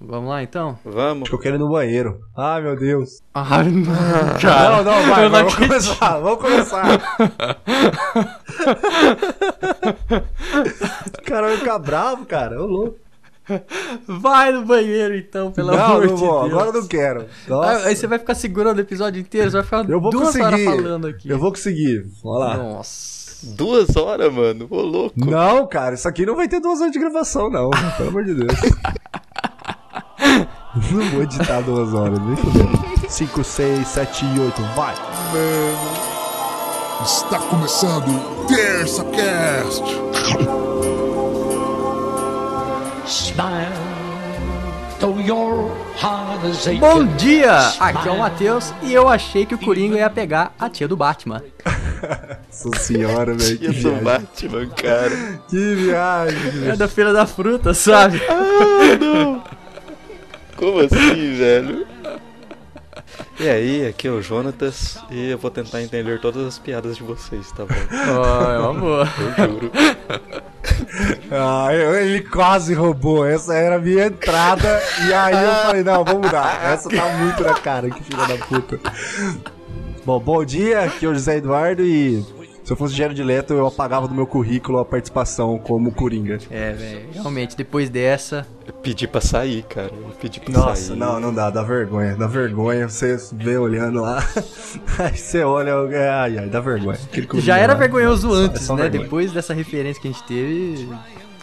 Vamos lá então? Vamos. Acho que eu quero ir no banheiro. Ai, meu Deus. Ai, não, cara. não, não, vai, vamos acredito. começar, vamos começar. o cara vai ficar bravo, cara. Ô, louco. Vai no banheiro então, pelo não, amor não de vou, Deus. agora eu não quero. Ah, Nossa, Aí você vai ficar segurando o episódio inteiro, você vai ficar eu vou duas horas conseguir. falando aqui. Eu vou conseguir. Vamos lá. Nossa. Duas horas, mano. Ô, louco. Não, cara, isso aqui não vai ter duas horas de gravação, não. Pelo amor de Deus. não vou editar duas horas, nem fudendo. 5, 6, 7 e 8, vai! Está começando o Terça Cast. Smile. Bom dia! Aqui é o Matheus e eu achei que o Coringa ia pegar a tia do Batman. Nossa senhora, velho. Sou viagem. Batman, cara. Que viagem. É da Feira da Fruta, sabe? Como assim, velho? E aí, aqui é o Jonatas e eu vou tentar entender todas as piadas de vocês, tá bom? Oh, é uma boa. Eu juro. Ah, eu- ele quase roubou. Essa era a minha entrada. E aí eu falei, não, vamos mudar. Essa tá muito na cara, que filha da puta. Bom, bom dia, aqui é o José Eduardo e se eu fosse Jared Leto, eu apagava do meu currículo a participação como Coringa. É, velho. Realmente, depois dessa. Pedi pra sair, cara. Eu pedi pra Nossa, sair. não, não dá, dá vergonha, dá vergonha. Você vê olhando lá, aí você olha, é, ai, ai, dá vergonha. Já era lá. vergonhoso é antes, né? vergonha. Depois dessa referência que a gente teve,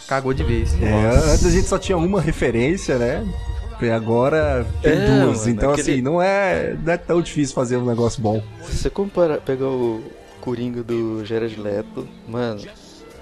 cagou de vez. É, antes a gente só tinha uma referência, né? E agora tem É, duas. mano, então, aquele- assim, não é, não é tão difícil fazer um negócio bom. Se você compara, pegar o Coringa do Jared Leto, mano,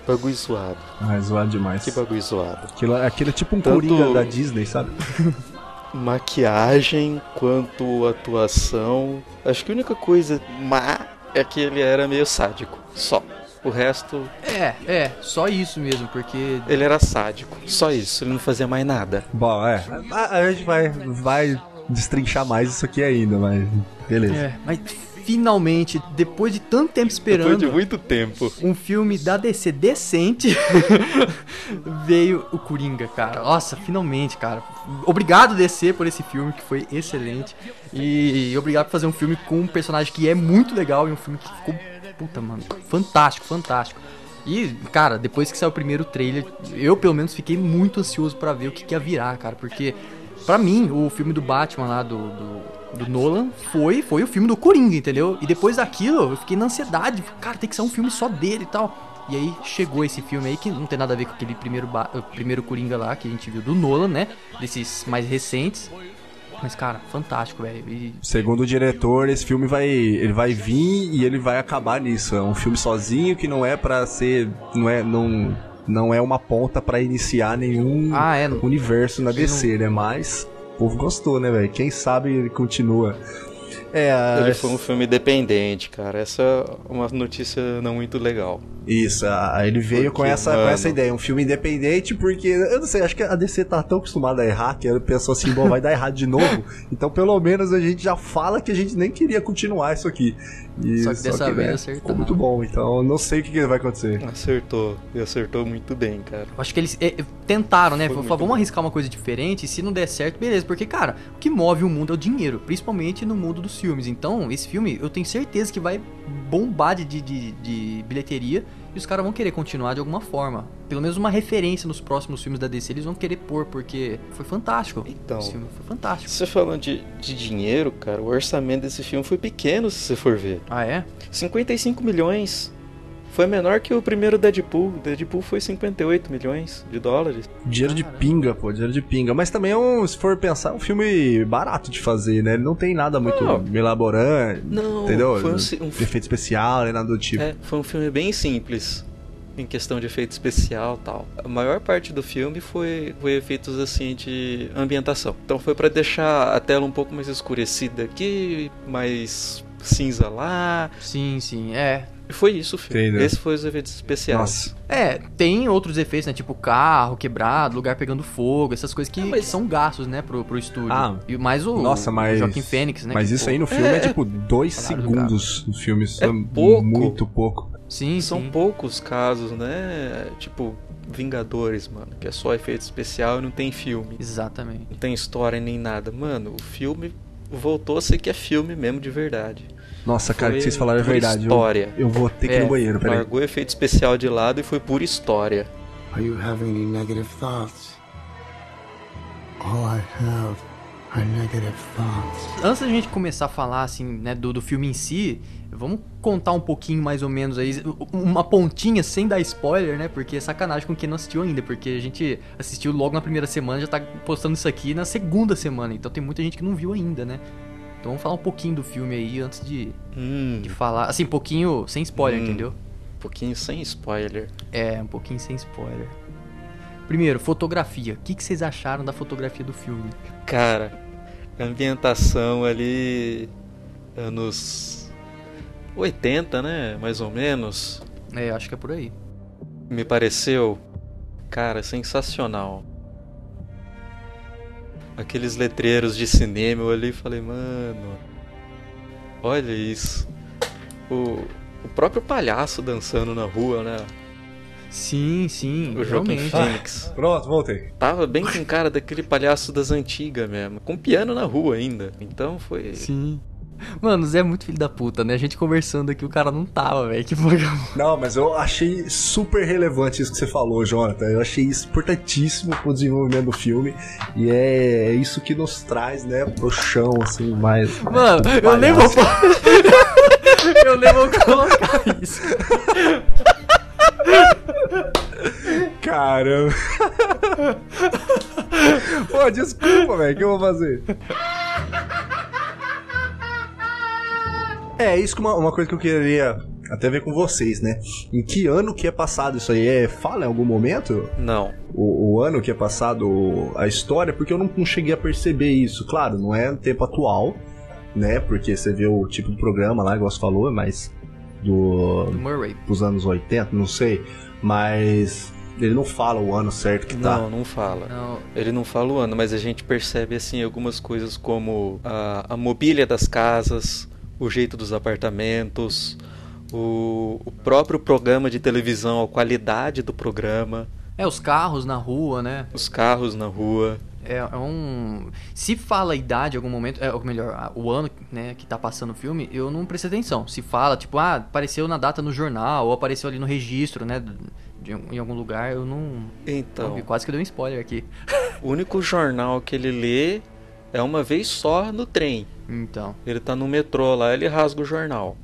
bagulho zoado. Ah, é zoado demais. Que bagulho zoado. Aquilo, aquilo é tipo um Tanto- Coringa da Disney, sabe? Maquiagem quanto atuação. Acho que a única coisa má é que ele era meio sádico. Só. O resto, É, é, só isso mesmo, porque. ele era sádico. Só isso, ele não fazia mais nada. Bom, é. A, a gente vai, vai destrinchar mais isso aqui ainda, mas beleza. É, mas finalmente, depois de tanto tempo esperando. Depois de muito tempo. um filme da DC decente, veio o Coringa, cara. Nossa, finalmente, cara. Obrigado, DC, por esse filme que foi excelente. E obrigado por fazer um filme com um personagem que é muito legal e um filme que ficou, puta, mano, fantástico, fantástico. E, cara, depois que saiu o primeiro trailer, eu pelo menos fiquei muito ansioso pra ver o que, que ia virar, cara, porque pra mim, o filme do Batman lá do, do, do Nolan foi, foi o filme do Coringa, entendeu? E depois daquilo, eu fiquei na ansiedade, cara, tem que ser um filme só dele e tal. E aí chegou esse filme aí que não tem nada a ver com aquele primeiro, primeiro Coringa lá que a gente viu do Nolan, né? Desses mais recentes. Mas, cara, fantástico, velho. E Segundo o diretor, esse filme vai, ele vai vir e ele vai acabar nisso. É um filme sozinho que não é pra ser, não é, não, não é uma ponta pra iniciar nenhum Ah, é. universo na DC, né? Mas povo gostou, né, velho? Quem sabe ele continua. É, Ele foi um filme independente, cara. Essa é uma notícia não muito legal. Isso, ele veio com Porque, essa, com essa ideia, um filme independente, porque, eu não sei, acho que a DC tá tão acostumada a errar que ela pensou assim, bom, vai dar errado de novo, então pelo menos a gente já fala que a gente nem queria continuar isso aqui. E, Só que dessa vez acertaram. ficou muito bom, então não sei o que, que vai acontecer. Acertou. E acertou muito bem, cara. eu acho que eles é, é, tentaram, né? Foi Falaram, vamos bom. arriscar uma coisa diferente. E se não der certo, beleza. Porque, cara, o que move o mundo é o dinheiro. Principalmente no mundo dos filmes. Então, esse filme, eu tenho certeza que vai bombar de, de, de- de bilheteria. E os caras vão querer continuar de alguma forma. Pelo menos uma referência nos próximos filmes da DC eles vão querer pôr. Porque foi fantástico. Então. Esse filme foi fantástico. Você falando de, de dinheiro, cara, o orçamento desse filme foi pequeno, se você for ver. Ah, é? 55 milhões. Foi menor que o primeiro Deadpool. Deadpool foi 58 milhões de dólares. Dinheiro de pinga, pô, dinheiro de pinga. Mas também, é um, se for pensar, é um filme barato de fazer, né? Ele não tem nada muito Não. elaborante, Não, entendeu? foi um um Efeito especial, nem nada do tipo. É, foi um filme bem simples. Em questão de efeito especial e tal. A maior parte do filme foi, foi efeitos assim de ambientação. Então foi pra deixar a tela um pouco mais escurecida aqui, mais cinza lá. Sim, sim. É. E foi isso o filme. Entendeu. Esse foi os efeitos especiais. Nossa. É, tem outros efeitos, né? Tipo carro quebrado, lugar pegando fogo, essas coisas que, Ah, mas- que são gastos, né, pro, pro estúdio. Ah, e mais o, Nossa, mas. o Joaquim Fênix, né? Mas que, isso pô, aí no filme é, É, tipo dois Salário do segundos no filme. Isso É pouco. Muito pouco. Sim, São sim. poucos casos, né? Tipo, Vingadores, mano, que é só efeito especial e não tem filme. Exatamente. Não tem história nem nada. Mano, o filme voltou a ser que é filme mesmo de verdade. Nossa, cara, o que vocês falaram é verdade. Eu, história. eu vou ter que ir É, no banheiro, peraí. Largou efeito especial de lado e foi por história. Are you having any negative thoughts? All I have are negative thoughts. Antes da gente começar a falar, assim, né, do, do filme em si, vamos contar um pouquinho mais ou menos aí, uma pontinha sem dar spoiler, né? Porque é sacanagem com quem não assistiu ainda, porque a gente assistiu logo na primeira semana, já tá postando isso aqui na segunda semana, então tem muita gente que não viu ainda, né? Então vamos falar um pouquinho do filme aí antes de, Hum, de falar. Assim, pouquinho sem spoiler, Hum. entendeu? um pouquinho sem spoiler. É, um pouquinho sem spoiler. Primeiro, fotografia. O que, que vocês acharam da fotografia do filme? Cara, a ambientação ali. anos 80, né? Mais ou menos. É, acho que é por aí. Me pareceu, cara, sensacional. Aqueles letreiros de cinema, eu olhei e falei, mano, olha isso. O, o próprio palhaço dançando na rua, né? Sim, sim, O Joaquim. Phoenix. Pronto, voltei. Tava bem com cara daquele palhaço das antigas mesmo. Com piano na rua ainda. Então foi. Sim. Mano, o Zé é muito filho da puta, né? A gente conversando aqui, o cara não tava, velho. Que vagabundo. Não, mas eu achei super relevante isso que você falou, Jonathan. Eu achei isso importantíssimo pro desenvolvimento do filme. E é, é isso que nos traz, né, pro chão, assim, mais. Mano, eu nem vou. eu nem vou colocar isso. Caramba. Pô, desculpa, velho. O que eu vou fazer? É, isso que uma, uma coisa que eu queria até ver com vocês, né? Em que ano que é passado isso aí? É, fala em algum momento Não. o, o ano que é passado a história? Porque eu não, não cheguei a perceber isso. Claro, não é no tempo atual, né? Porque você vê o tipo de programa lá, igual você falou, mas do, Murray. dos anos 80, não sei. Mas ele não fala o ano certo que tá. Não, não fala. Não, Ele não fala o ano, mas a gente percebe assim algumas coisas como a, a mobília das casas, o jeito dos apartamentos, o, o próprio programa de televisão, a qualidade do programa, é, os carros na rua, né? os carros na rua. É, é um. Se fala a idade em algum momento, é, ou melhor, o ano né, que tá passando o filme, eu não prestei atenção. Se fala, tipo, ah, apareceu na data no jornal, ou apareceu ali no registro, né? de- em algum lugar, eu não. Então, vi. Quase que deu um spoiler aqui. o único jornal que ele lê é uma vez só no trem. Então. Ele tá no metrô lá, ele rasga o jornal.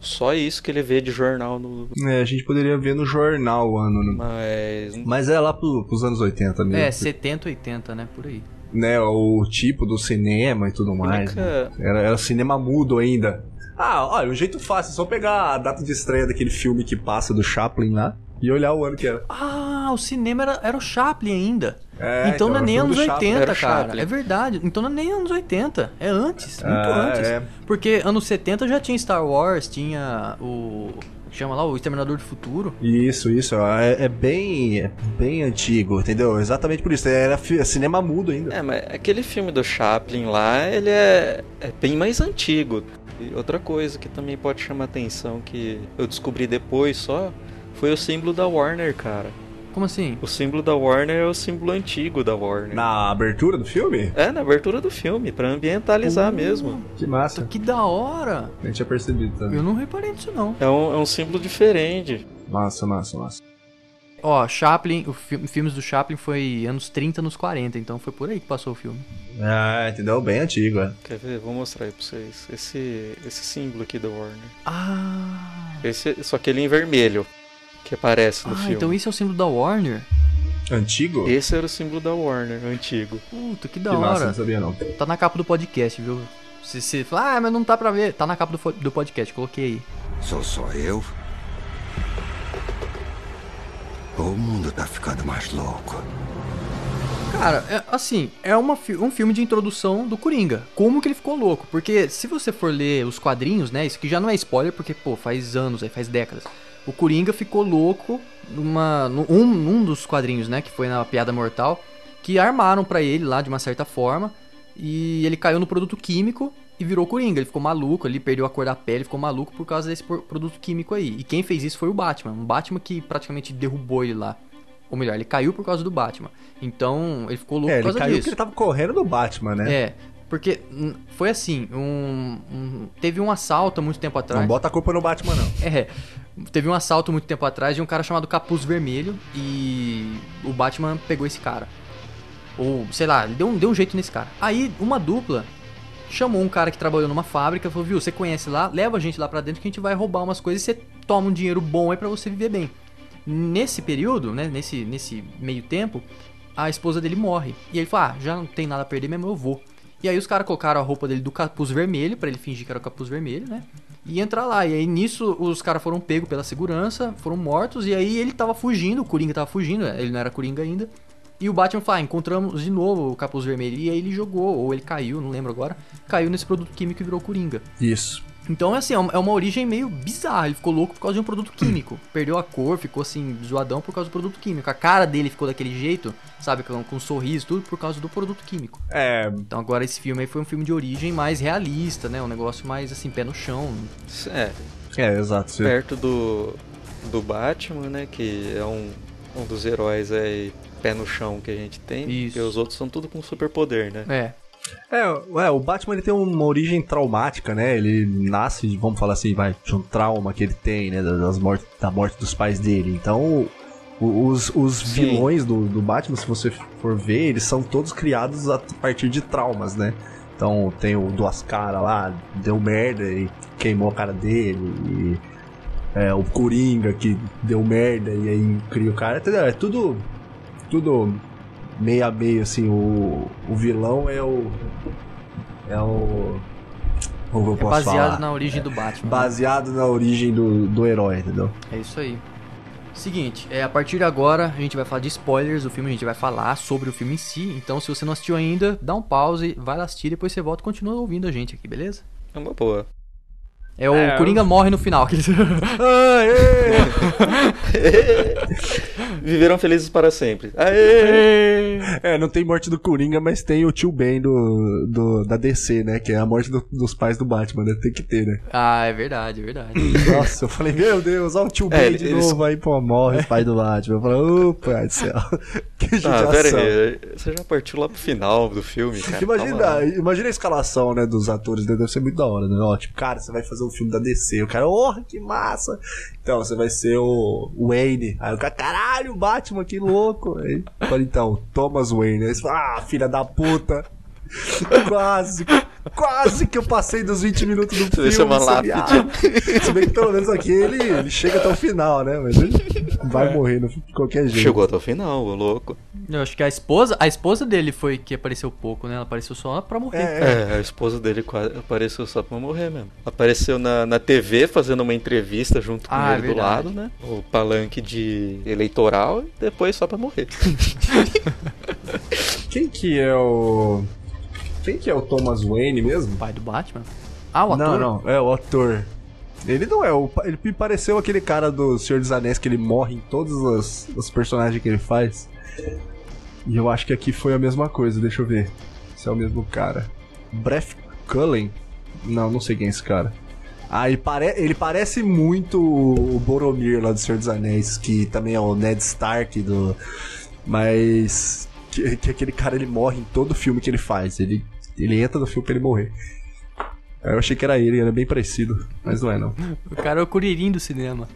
Só isso que ele vê de jornal no. É, a gente poderia ver no jornal o ano, né? Mas. Mas é lá pro, pros anos 80 mesmo. É, 70, 80, né? Por aí. Né, o tipo do cinema e tudo mais. né? Única- Era, era cinema mudo ainda. Ah, olha, um jeito fácil, é só pegar a data de estreia daquele filme que passa do Chaplin lá e olhar o ano que era. Ah, o cinema era, era o Chaplin ainda. É, então, não é o nem anos do Chaplin. 80, Era o cara. Chaplin. É verdade. Então não é nem anos 80. É antes. Muito Ah, antes. é. Porque anos 70 já tinha Star Wars, tinha o. Chama lá, o Exterminador do Futuro. Isso, isso, é, é bem é bem antigo, entendeu? Exatamente por isso, era cinema mudo ainda. É, mas aquele filme do Chaplin lá, ele é, é bem mais antigo. E outra coisa que também pode chamar atenção, que eu descobri depois só, foi o símbolo da Warner, cara. Como assim? O símbolo da Warner é o símbolo antigo da Warner. Na abertura do filme? É, na abertura do filme, pra ambientalizar Uh. mesmo. Que massa. Que da hora! Nem tinha percebido também. Eu não reparei nisso, não. É um, é um símbolo diferente. Massa, massa, massa. Ó, Chaplin, o fi filmes do Chaplin foi anos 30, anos 40, então foi por aí que passou o filme. Ah, entendeu? Bem antigo, é. Quer ver? Vou mostrar aí pra vocês. Esse, esse símbolo aqui da Warner. Ah. Esse, só que ele em vermelho, que aparece no Ah, filme. então esse é o símbolo da Warner? Antigo? Esse era o símbolo da Warner, antigo. Puta, que que da massa, hora. não sabia não. Tá na capa do podcast, viu? Se você falar, ah, mas não tá pra ver. Tá na capa do, do podcast, coloquei aí. Sou só eu? O mundo tá ficando mais louco? Cara, é, assim, é uma, fi- um filme de introdução do Coringa. Como que ele ficou louco? Porque se você for ler os quadrinhos, né? Isso aqui já não é spoiler, porque, pô, faz anos aí, faz décadas. O Coringa ficou louco numa, num, um, num dos quadrinhos, né? Que foi na Piada Mortal. Que armaram pra ele lá de uma certa forma. E ele caiu no produto químico. e virou Coringa. Ele ficou maluco ali, perdeu a cor da pele, ficou maluco por causa desse produto químico aí. E quem fez isso foi o Batman. Um Batman que praticamente derrubou ele lá. Ou melhor, ele caiu por causa do Batman. Então, ele ficou louco É, por ele causa caiu disso. porque ele tava correndo do Batman, né? É, porque hum, foi assim, um, um- teve um assalto há muito tempo atrás. Não bota a culpa no Batman, não. É, teve um assalto muito tempo atrás de um cara chamado Capuz Vermelho e o Batman pegou esse cara. Ou, sei lá, ele deu um, deu um jeito nesse cara. Aí, uma dupla chamou um cara que trabalhou numa fábrica e falou, viu, você conhece lá, leva a gente lá pra dentro que a gente vai roubar umas coisas e você toma um dinheiro bom aí pra você viver bem. Nesse período, né, nesse, nesse meio tempo, a esposa dele morre. E ele fala, ah, já não tem nada a perder mesmo, eu vou. E aí os caras colocaram a roupa dele do capuz vermelho, pra ele fingir que era o capuz vermelho, né? E entrar lá. E aí nisso os caras foram pegos pela segurança, foram mortos, e aí ele tava fugindo, o Coringa tava fugindo, ele não era Coringa ainda. E o Batman fala, ah, encontramos de novo o capuz vermelho. E aí ele jogou, ou ele caiu, não lembro agora, caiu nesse produto químico e virou Coringa. Isso. Então, é assim, é uma- é uma origem meio bizarra. Ele ficou louco por causa de um produto químico. Perdeu a cor, ficou assim, zoadão por causa do produto químico. A cara dele ficou daquele jeito, sabe, com, com um sorriso, tudo por causa do produto químico. É, Então agora esse filme aí foi um filme de origem mais realista, né? Um negócio mais assim, pé no chão. É, é, exato. Você- perto do, do Batman, né? Que é um, um dos heróis aí, pé no chão que a gente tem. Isso. Porque os outros são tudo com superpoder, né? É. É, o Batman ele tem uma origem traumática, né? Ele nasce, vamos falar assim, vai, de um trauma que ele tem, né? Das morte, da morte dos pais dele. Então, os, os vilões do, do Batman, se você for ver, eles são todos criados a partir de traumas, né? Então, tem o Duas Caras lá, deu merda e queimou a cara dele. E, é, o Coringa que deu merda e aí cria o cara. É tudo. Tudo meio a meio, assim. O, o vilão é o. É o. Como eu É posso baseado falar? na origem do Batman. né? Baseado na origem do, do herói, entendeu? É isso aí. Seguinte, é, a partir de agora a gente vai falar de spoilers do filme, a gente vai falar sobre o filme em si. Então, se você não assistiu ainda, dá um pause, vai lá assistir, depois você volta e continua ouvindo a gente aqui, beleza? É uma boa. É o É, Coringa morre no final. Viveram felizes para sempre. Aê! É, não tem morte do Coringa, mas tem o tio Ben do, do, da DC, né? Que é a morte do- dos pais do Batman, né? Tem que ter, né? ah, é verdade, é verdade. Nossa, eu falei, meu Deus, olha o tio É, Ben de eles- novo, aí, pô, morre o pai do Batman. Eu falei, ô, pai do céu. que Ah, judiação. pera aí. Você já partiu lá pro final do filme, cara. Imagina, imagina a escalação, né, dos atores, né? deve ser muito da hora, né? Ó, tipo, cara, você vai fazer um filme da DC, o cara, oh, que massa! Então, você vai ser o Wayne. Aí o cara, caralho, Batman, que louco! Aí, fala, então, Thomas Wayne. Aí você fala, ah, filha da puta! Quase, quase que eu passei dos 20 minutos do Você filme. ser uma sabe? lápide. Se bem que pelo menos aqui ele, ele chega até o final, né? Mas ele vai morrer no- de qualquer jeito. Chegou até o final, ô louco. Eu acho que a esposa, a esposa dele foi que apareceu pouco, né? Ela apareceu só pra morrer. É, É, a esposa dele quase apareceu só pra morrer mesmo. Apareceu na, na TV fazendo uma entrevista junto com Ah, ele do verdade. lado, né? O palanque de eleitoral e depois só pra morrer. Quem que é o. Quem que é o Thomas Wayne mesmo? Pai do Batman. Ah, o ator? Não, não, é o ator. Ele não é, o, ele me pareceu aquele cara do Senhor dos Anéis que ele morre em todos os, os personagens que ele faz. E eu acho que aqui foi a mesma coisa, deixa eu ver. Se é o mesmo cara. Bref Cullen? Não, não sei quem é esse cara. Ah, ele, pare, ele parece muito o Boromir lá do Senhor dos Anéis, que também é o Ned Stark do. Mas. Que, que aquele cara ele morre em todo filme que ele faz. Ele, ele entra no filme pra ele morrer. Aí Eu achei que era ele, era bem parecido, mas não é não. O cara é o Curirim do cinema.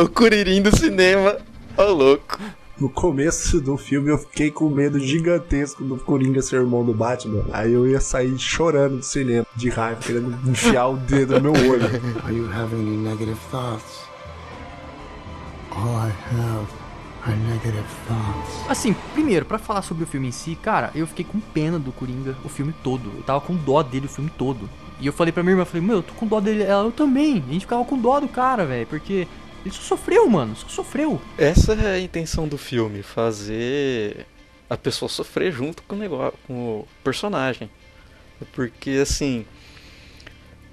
o Curirim do cinema. Ô louco. No começo do filme eu fiquei com medo gigantesco do Coringa ser irmão do Batman. Aí eu ia sair chorando do cinema, de raiva, querendo enfiar o dedo no meu olho. Are you having any negative thoughts? All I have are negative thoughts. Assim, primeiro, pra falar sobre o filme em si, cara, eu fiquei com pena do Coringa o filme todo. Eu tava com dó dele o filme todo. E eu falei pra minha irmã, eu falei, meu, eu tô com dó dele. Ela, eu também. A gente ficava com dó do cara, velho, porque ele só sofreu, mano, só sofreu. Essa é a intenção do filme, fazer a pessoa sofrer junto com o negócio, com o personagem. Porque assim,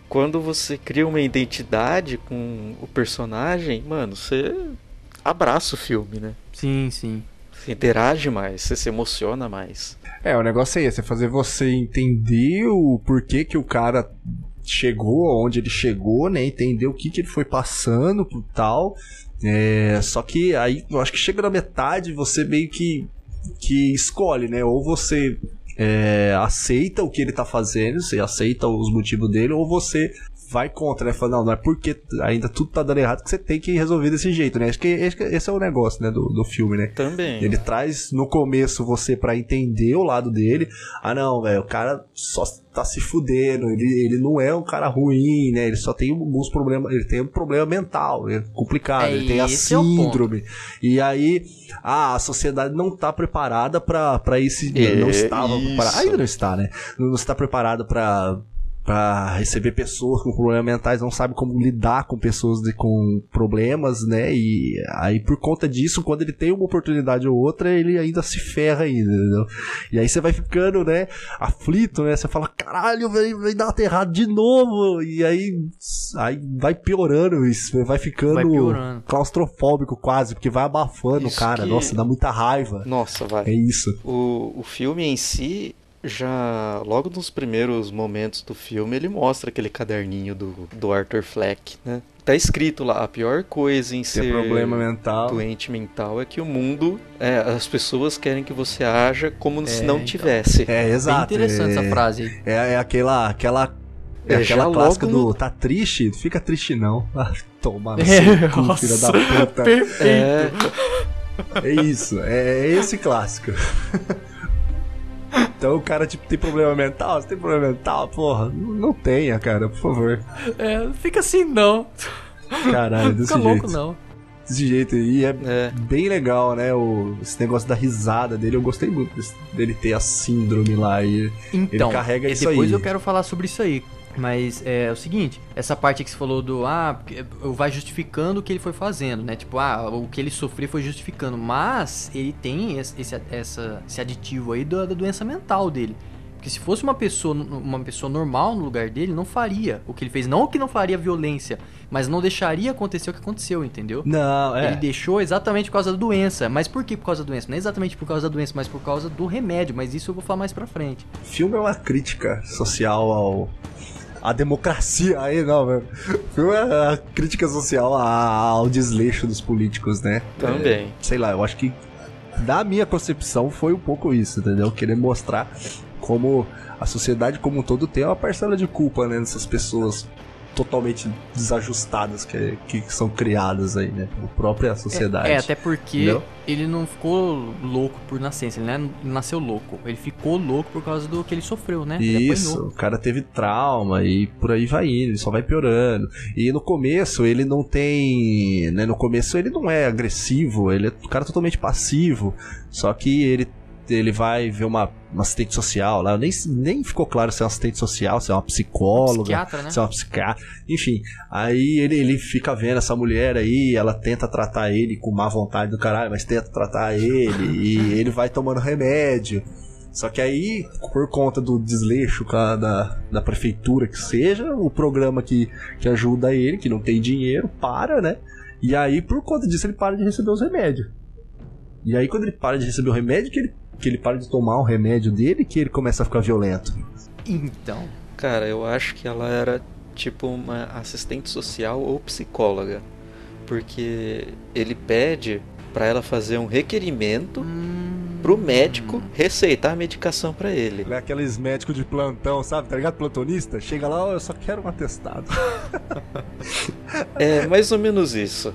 quando você cria uma identidade com o personagem, mano, você abraça o filme, né? Sim, sim. Interage mais, você se emociona mais. É, o negócio é esse, é fazer você entender o porquê que o cara chegou, onde ele chegou, né? Entender o que, que ele foi passando por tal. É, só que aí eu acho que chega na metade você meio que, que escolhe, né? Ou você é, aceita o que ele tá fazendo, você aceita os motivos dele, ou você vai contra, né? Fala, não, não é porque ainda tudo tá dando errado que você tem que resolver desse jeito, né? Acho que, acho que esse é o negócio, né, do, do filme, né? Também. Ele traz no começo você pra entender o lado dele. Ah, não, velho, o cara só tá se fudendo, ele, ele não é um cara ruim, né? Ele só tem alguns problemas, ele tem um problema mental, é complicado, É, ele tem a é síndrome. E aí, ah, a sociedade não tá preparada pra, pra esse. É, não estava preparada. Ainda não está, né? Não está preparada pra para receber pessoas com problemas mentais, não sabe como lidar com pessoas de, com problemas, né? E aí por conta disso, quando ele tem uma oportunidade ou outra, ele ainda se ferra ainda, entendeu? E aí você vai ficando, né, aflito, né? Você fala, caralho, vai, vai dar errado de novo. E aí, aí vai piorando isso, vai ficando Vai piorando. claustrofóbico quase, porque vai abafando o cara. que- Nossa, dá muita raiva. Nossa, vai. É isso. O, o filme em si, já logo nos primeiros momentos do filme, ele mostra aquele caderninho do, do Arthur Fleck, né? Tá escrito lá, a pior coisa em ser problema mental. doente mental é que o mundo, é, as pessoas querem que você haja como se É, não então. tivesse. É, Bem exato. interessante é... essa frase. É, é aquela. aquela é É, aquela clássica no- do tá triste? Fica triste não. Ah, Toma no É, cu, filha da puta. Perfeito. É, É isso, é esse clássico. Então o cara, tipo, tem problema mental? Você tem problema mental? Porra, não tenha, cara, por favor. É, fica assim não. Caralho, desse Fica jeito. louco não. Desse jeito aí é, é. bem legal, né? O, esse negócio da risada dele, eu gostei muito desse- dele ter a síndrome lá. E Então, carrega e isso depois aí. eu quero falar sobre isso aí. Mas é, o seguinte, essa parte que você falou do ah, vai justificando o que ele foi fazendo, né? Tipo, ah, o que ele sofreu foi justificando, mas ele tem esse, esse, essa- esse aditivo aí da, da doença mental dele. Porque se fosse uma pessoa, uma pessoa normal no lugar dele, não faria o que ele fez. Não que não faria violência, mas não deixaria acontecer o que aconteceu, entendeu? Não, é. Ele deixou exatamente por causa da doença. Mas por que por causa da doença? Não é exatamente por causa da doença, mas por causa do remédio. Mas isso eu vou falar mais pra frente. filme é uma crítica social ao. À democracia. Aí não, velho. Filme é a crítica social a- ao desleixo dos políticos, né? Também. É, sei lá, eu acho que da minha concepção foi um pouco isso, entendeu? Querer mostrar como a sociedade como um todo tem uma parcela de culpa, né? Nessas pessoas totalmente desajustadas que, que são criadas aí, né? Pela própria sociedade. É, até porque Entendeu? ele não ficou louco por nascença, ele não nasceu louco. Ele ficou louco por causa do que ele sofreu, né? Isso, o cara teve trauma e por aí vai indo, ele só vai piorando. E no começo ele não tem. Né, no começo ele não é agressivo, ele é um cara totalmente passivo. Só que ele, ele vai ver uma, uma assistente social lá. Nem, nem ficou claro se é uma assistente social, se é uma psicóloga. Psiquiatra, né? Se é uma psiquiatra. Enfim, aí ele, ele fica vendo essa mulher aí, ela tenta tratar ele com má vontade do caralho, mas tenta tratar ele, e ele vai tomando remédio. Só que aí, por conta do desleixo ca- da, da prefeitura que seja, o programa que, que ajuda ele, que não tem dinheiro, para, né? E aí, por conta disso, ele para de receber os remédios. E aí, quando ele para de receber o remédio, que ele, que ele para de tomar o remédio dele, que ele começa a ficar violento. Então, Cara, eu acho que ela era tipo uma assistente social ou psicóloga. Porque ele pede pra ela fazer um requerimento pro médico receitar a medicação pra ele. Ele é aqueles médicos de plantão, sabe? Tá ligado? Plantonista. Chega lá, ó, eu só quero um atestado. É mais ou menos isso.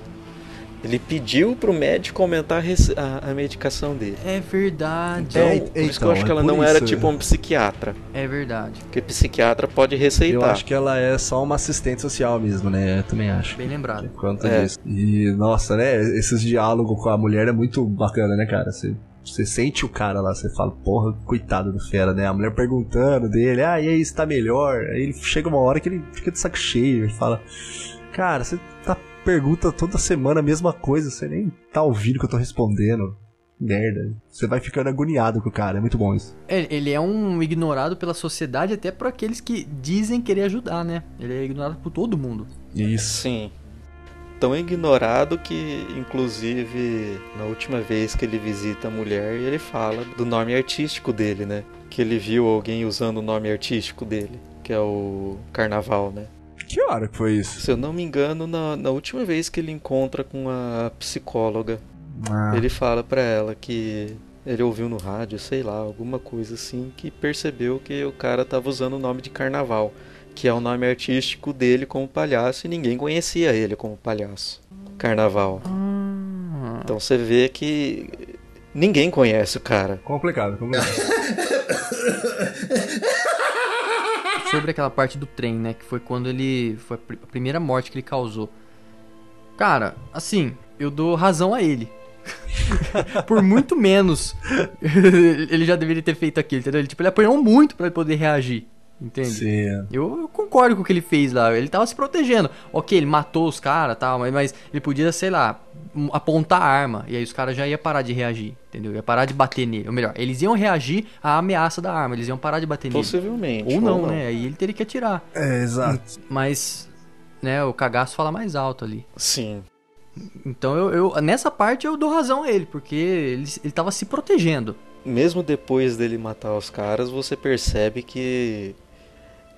Ele pediu pro médico aumentar a, a- a medicação dele. é verdade. Então, É, por isso que então, eu acho que é ela por não era isso. tipo um psiquiatra. É verdade. Porque psiquiatra pode Eu receitar. acho que ela é só uma assistente social mesmo, né? Eu também acho. Bem lembrado. Quanto É. disso. E, nossa, né? Esses diálogos com a mulher é muito bacana, né, cara? Você, você sente o cara lá, você fala, porra, coitado do fera, né? A mulher perguntando dele, ah, e aí, você tá melhor? Aí ele chega uma hora que ele fica de saco cheio, ele fala, cara, você pergunta toda semana a mesma coisa, você nem tá ouvindo o que eu tô respondendo. Merda. Você vai ficando agoniado com o cara, é muito bom isso. É, Ele é um ignorado pela sociedade, até por aqueles que dizem querer ajudar, né? Ele é ignorado por todo mundo. Isso. Sim. tão ignorado que, inclusive, na última vez que ele visita a mulher, ele fala do nome artístico dele, né? Que ele viu alguém usando o nome artístico dele, que é o Carnaval, né? Que hora que foi isso? Se eu não me engano, na, na última vez que ele encontra com a psicóloga, Ah, ele fala pra ela que ele ouviu no rádio, sei lá, alguma coisa assim, que percebeu que o cara tava usando o nome de Carnaval, que é o nome artístico dele como palhaço e ninguém conhecia ele como palhaço. Carnaval. Então você vê que ninguém conhece o cara. complicado, complicado. sobre aquela parte do trem, né? Que foi quando ele. Foi a pri- a primeira morte que ele causou. Cara, assim, eu dou razão a ele. Por muito menos ele já deveria ter feito aquilo, entendeu? Ele, tipo, ele apanhou muito ele poder reagir. Entende? Sim. Eu, eu concordo com o que ele fez lá. Ele tava se protegendo. Ok, ele matou os caras tal, mas, mas ele podia, sei lá, apontar a arma. E aí os caras já iam parar de reagir. Entendeu? Ia parar de bater nele. Ou melhor, eles iam reagir à ameaça da arma. Eles iam parar de bater nele. Possivelmente. Ou não, né? Aí ele teria que atirar. É, exato. Mas, né, o cagaço fala mais alto ali. Sim. Então eu, eu- nessa parte eu dou razão a ele, porque ele, ele tava se protegendo. Mesmo depois dele matar os caras, você percebe que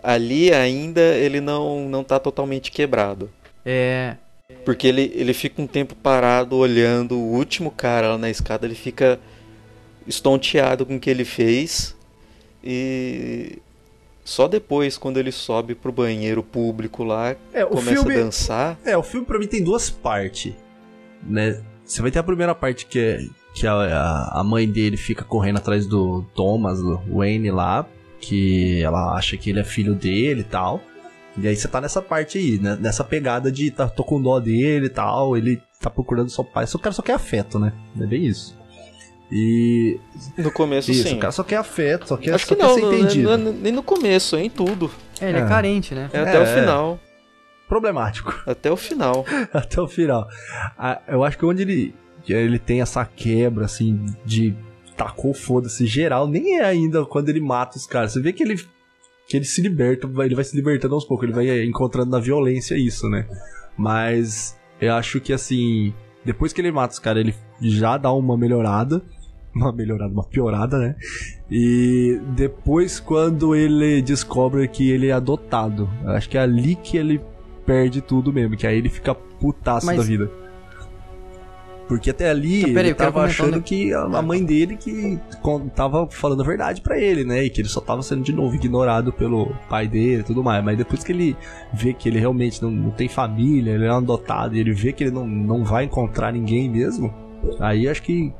ali ainda ele não, não tá totalmente quebrado. É. Porque ele, ele fica um tempo parado olhando o último cara lá na escada, ele fica estonteado com o que ele fez. E só depois, quando ele sobe pro banheiro público lá, É, o começa filme- a dançar. É, o filme pra mim tem duas partes, né? Você vai ter a primeira parte que é que a, a- a mãe dele fica correndo atrás do Thomas, do Wayne lá, que ela acha que ele é filho dele e tal. E aí você tá nessa parte aí, né? Nessa pegada de tá, tô com dó dele e tal, ele tá procurando seu pai. Só o cara só quer afeto, né? É bem isso. E. No começo, Isso, sim. o cara só quer afeto, só quer, Acho só que quer não, ser é- entendido. não é nem no começo, é em tudo. É, ele é, É. carente, né? É até É, o é. final. Problemático. Até o final. até o final. Ah, eu acho que onde ele, ele tem essa quebra, assim, de tacou foda-se geral, nem é ainda quando ele mata os caras. Você vê que ele, que ele se liberta, ele vai se libertando aos poucos, ele vai encontrando na violência isso, né? Mas eu acho que, assim, depois que ele mata os caras, ele já dá uma melhorada. Uma melhorada, uma piorada, né? E depois, quando ele descobre que ele é adotado, acho que é ali que ele perde tudo mesmo, que aí ele fica putaço Mas- da vida. Porque até ali Então, peraí, ele tava um achando ne- que a a mãe dele que tava falando a verdade pra ele, né? E que ele só tava sendo de novo ignorado pelo pai dele e tudo mais. Mas depois que ele vê que ele realmente não, não tem família, ele é um adotado, e ele vê que ele não, não vai encontrar ninguém mesmo, aí acho que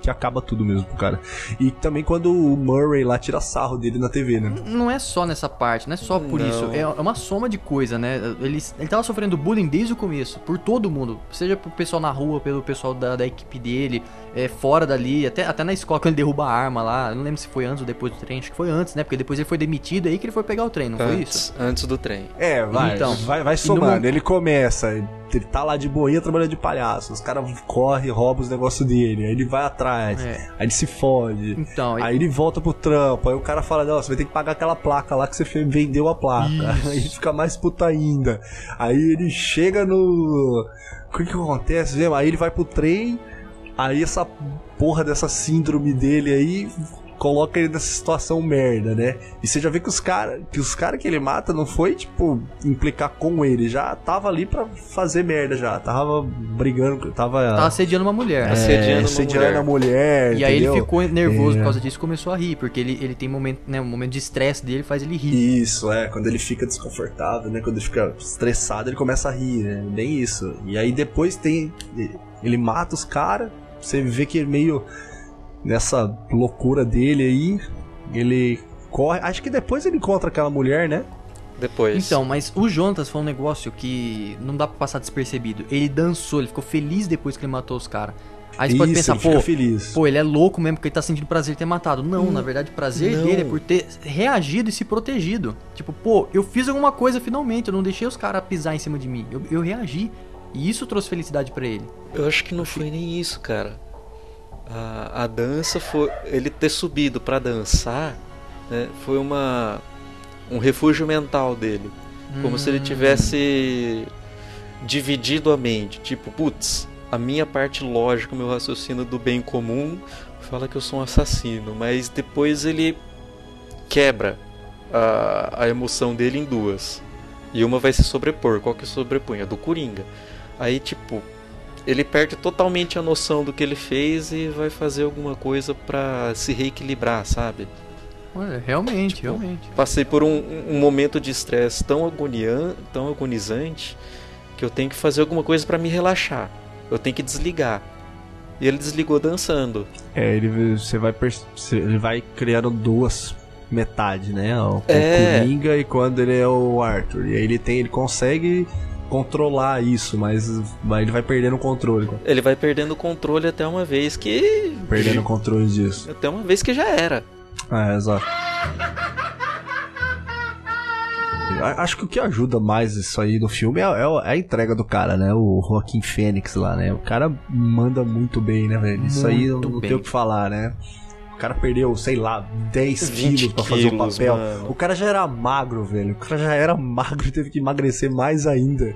que acaba tudo mesmo pro cara. E também quando o Murray lá tira sarro dele na TV, né? Não é só nessa parte, não é só por Não. isso. É é uma soma de coisa, né? Ele, ele tava sofrendo bullying desde o começo, por todo mundo. Seja pro pessoal na rua, pelo pessoal da, da equipe dele, é, fora dali, até, até na escola, quando ele derruba a arma lá. Eu não lembro se foi antes ou depois do trem, acho que foi antes, né? Porque depois ele foi demitido aí que ele foi pegar o trem, não foi isso? Antes, antes do trem. É, vai, Então, vai, vai somando. no- Ele começa, ele tá lá de boinha trabalhando de palhaço. Os caras correm, roubam os negócios dele. Aí ele vai atrás, É. aí ele se fode. Então, Aí ele volta pro trampo, aí o cara fala, não, você vai ter que pagar aquela placa lá que você vendeu a placa. Aí ele fica mais puta ainda. Aí ele chega no. O que que acontece mesmo? Aí ele vai pro trem, aí essa porra dessa síndrome dele aí coloca ele nessa situação merda, né? E você já vê que os caras que os cara que ele mata não foi, tipo, implicar com ele, já tava ali pra fazer merda já, tava brigando, tava, tava assediando uma mulher. é, assediando uma assediando mulher. a mulher, E aí ele ficou nervoso É. por causa disso e começou a rir, porque ele, ele tem momento, né, um momento de estresse dele faz ele rir. Isso, é, quando ele fica desconfortável, né? Quando ele fica estressado, ele começa a rir, né? Bem isso. E aí depois tem. Ele mata os caras, você vê que ele meio nessa loucura dele aí, ele corre. Acho que depois ele encontra aquela mulher, né? Depois. Então, mas o Jonatas foi um negócio que não dá pra passar despercebido. Ele dançou, ele ficou feliz depois que ele matou os caras. Aí você pode pensar, pô, feliz. pô, ele é louco mesmo porque ele tá sentindo prazer de ter matado. Não, na verdade, o prazer não. dele é por ter reagido e se protegido. Tipo, pô, eu fiz alguma coisa finalmente, eu não deixei os caras pisar em cima de mim. Eu, eu reagi. E isso trouxe felicidade pra ele. Eu acho que não foi nem isso, cara. A, a dança foi. Ele ter subido pra dançar né, foi uma. um refúgio mental dele. Como se ele tivesse dividido a mente. Tipo, putz, a minha parte lógica, o meu raciocínio do bem comum fala que eu sou um assassino, mas depois ele quebra a, a emoção dele em duas. E uma vai se sobrepor. Qual que sobrepõe? A do Coringa. Aí, tipo, ele perde totalmente a noção do que ele fez e vai fazer alguma coisa para se reequilibrar, sabe? Olha, realmente, Tipo, realmente. Passei por um, um momento de estresse tão, agonian, tão agonizante que eu tenho que fazer alguma coisa para me relaxar. Eu tenho que desligar. E ele desligou dançando. É, ele, você vai, ele vai criando duas metades, né? O, É. o Coringa e quando ele é o Arthur. E aí ele tem, ele consegue controlar isso, mas ele vai perdendo o controle. Ele vai perdendo o controle até uma vez que. Perdendo o controle disso. Até uma vez que já era. É, exato. Acho que o que ajuda mais isso aí no filme é, é é a entrega do cara, né? O Joaquim Fênix lá, né? O cara manda muito bem, né, velho? Isso aí eu não bem. tenho o que falar, né? O cara perdeu, sei lá, 10 20 quilos pra fazer o papel. mano. O cara já era magro, velho. O cara já era magro e teve que emagrecer mais ainda.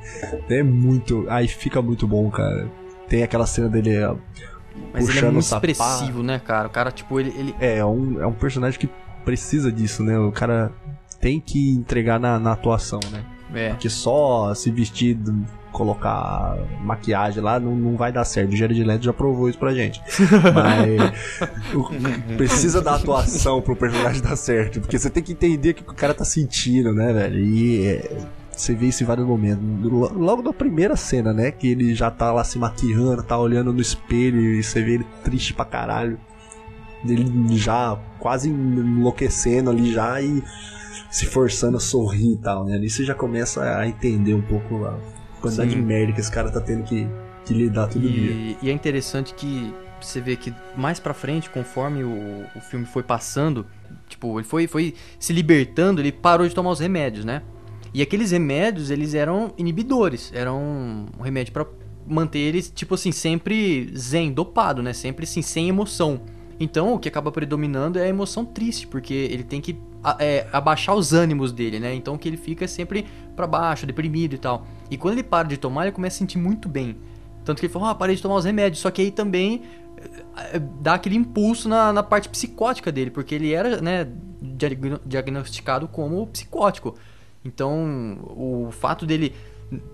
É muito. Aí fica muito bom, cara. Tem aquela cena dele. Mas ele é puxando muito expressivo, né, cara? O cara, tipo, ele. ele É, é um, é um personagem que precisa disso, né? O cara tem que entregar na, na atuação, né? é. Porque só se vestir, colocar maquiagem lá não, não vai dar certo. O Jared Leto já provou isso pra gente. Mas o- precisa da atuação pro personagem dar certo. Porque você tem que entender o que o cara tá sentindo, né, velho? E é, você vê isso em vários momentos. Lo- Logo na primeira cena, né? Que ele já tá lá se maquiando, tá olhando no espelho e você vê ele triste pra caralho. Ele já quase enlouquecendo ali já e se forçando a sorrir e tal, né? Ali você já começa a entender um pouco a quantidade Sim. de merda que esse cara tá tendo que, que lidar todo dia. E, e é interessante que você vê que mais pra frente, conforme o, o filme foi passando, tipo, ele foi, foi se libertando, ele parou de tomar os remédios, né? E aqueles remédios, eles eram inibidores, eram um remédio pra manter eles, tipo assim, sempre zen, dopado, né? Sempre assim, sem emoção. Então, o que acaba predominando é a emoção triste, porque ele tem que é, abaixar os ânimos dele, né? Então, que ele fica sempre pra baixo, deprimido e tal. E quando ele para de tomar, ele começa a sentir muito bem. Tanto que ele falou, ah, parei de tomar os remédios. Só que aí também eh, eh, dá aquele impulso na, na parte psicótica dele, porque ele era, né, diagno- diagnosticado como psicótico. Então, o fato dele,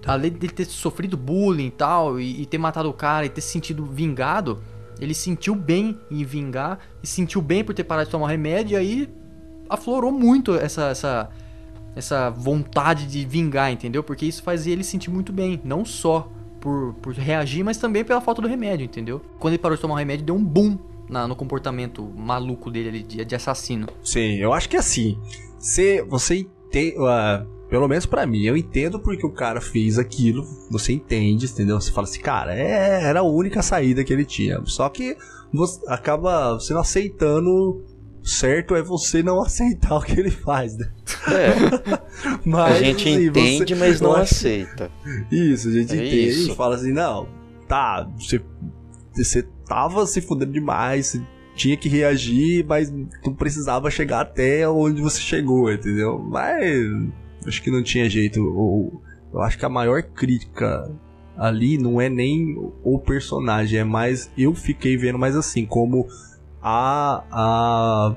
além dele ter sofrido bullying e tal, e, e ter matado o cara e ter se sentido vingado, ele sentiu bem em vingar e sentiu bem por ter parado de tomar remédio, e aí aflorou muito essa, essa, essa vontade de vingar, entendeu? Porque isso fazia ele sentir muito bem, não só por, por reagir, mas também pela falta do remédio, entendeu? Quando ele parou de tomar o remédio, deu um boom na- no comportamento maluco dele ali de, de assassino. Sim, eu acho que assim, se você entende, pelo menos pra mim, eu entendo porque o cara fez aquilo, você entende, entendeu? Você fala assim, cara, é, era a única saída que ele tinha. Só que você acaba não aceitando, certo é você não aceitar o que ele faz, né? É, Mas, a gente assim, entende, você- mas não acho- aceita. Isso, a gente É entende isso. e fala assim, não, tá, você, você tava se fudendo demais, você tinha que reagir, mas tu precisava chegar até onde você chegou, entendeu? Mas acho que não tinha jeito. Ou, eu acho que a maior crítica ali não é nem o personagem, é mais eu fiquei vendo mais assim, como a, a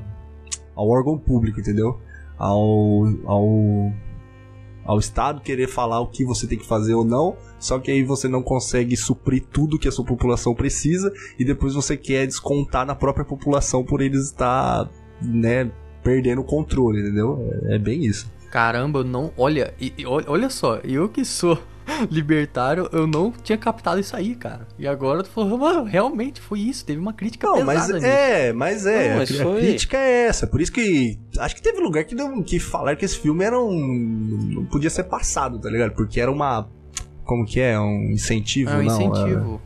ao órgão público, entendeu? Ao, ao ao Estado querer falar o que você tem que fazer ou não, só que aí você não consegue suprir tudo que a sua população precisa e depois você quer descontar na própria população por eles estar, né, perdendo o controle, entendeu? É, é bem isso. Caramba, não. Olha, e- olha só, eu que sou libertário, eu não tinha captado isso aí, cara. E agora tu falou, mano, realmente foi isso, teve uma crítica Não, mas pesada nisso. é, mas é, Não, mas a, a foi- crítica é essa, por isso que acho que teve lugar que deu, que falaram que esse filme era um não podia ser passado, tá ligado? Porque era uma como que é, um incentivo, É um não? incentivo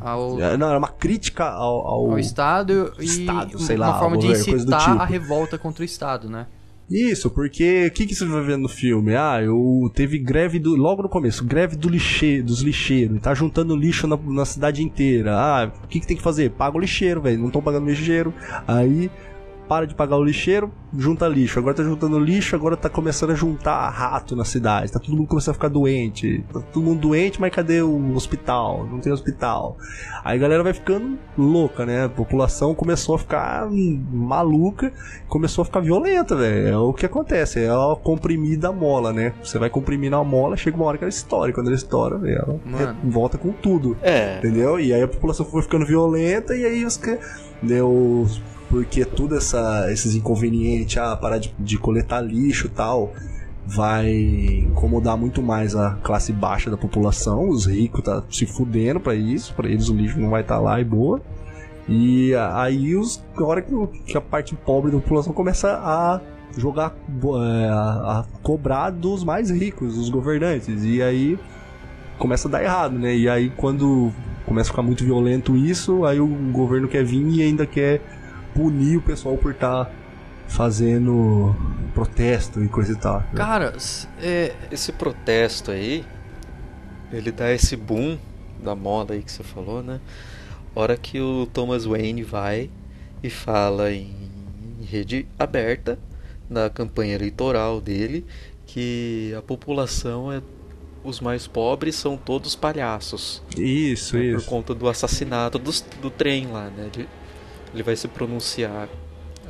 ao, Era- não, era uma crítica ao, ao- ao Estado e Estado, sei uma lá, forma de incitar tipo. a revolta contra o Estado, né? Isso, porque o que, que você vai ver no filme? Ah, eu teve greve do. Logo no começo, greve do lixe, dos lixeiros. Tá juntando lixo na, na cidade inteira. Ah, o que, que tem que fazer? Paga o lixeiro, velho. Não estão pagando lixeiro. Aí para de pagar o lixeiro, junta lixo. Agora tá juntando lixo, agora tá começando a juntar rato na cidade. Tá todo mundo começando a ficar doente. Tá todo mundo doente, mas cadê o hospital? Não tem hospital. Aí a galera vai ficando louca, né? A população começou a ficar maluca, começou a ficar violenta, velho. É o que acontece, é a comprimida mola, né? Você vai comprimindo a mola, chega uma hora que ela estoura. Quando ela estoura, véio, ela Mano. volta com tudo. É. Entendeu? E aí a população foi ficando violenta e aí os que deu porque tudo essa esses inconvenientes, ah, parar de, de coletar lixo tal, vai incomodar muito mais a classe baixa da população, os ricos tá se fudendo pra isso, pra eles o lixo não vai estar lá e boa. E aí os a hora que, que a parte pobre da população começa a jogar é, a, a cobrar dos mais ricos, dos governantes. E aí começa a dar errado, né? E aí quando começa a ficar muito violento isso, aí o governo quer vir e ainda quer punir o pessoal por estar fazendo protesto e coisa e tal. né? Cara, é, Esse protesto aí, ele dá esse boom da moda aí que você falou, né? Hora que o Thomas Wayne vai e fala em rede aberta na campanha eleitoral dele que a população é os mais pobres são todos palhaços Isso, né, por isso. conta do assassinato dos- do, trem lá, né? Ele, ele vai se pronunciar,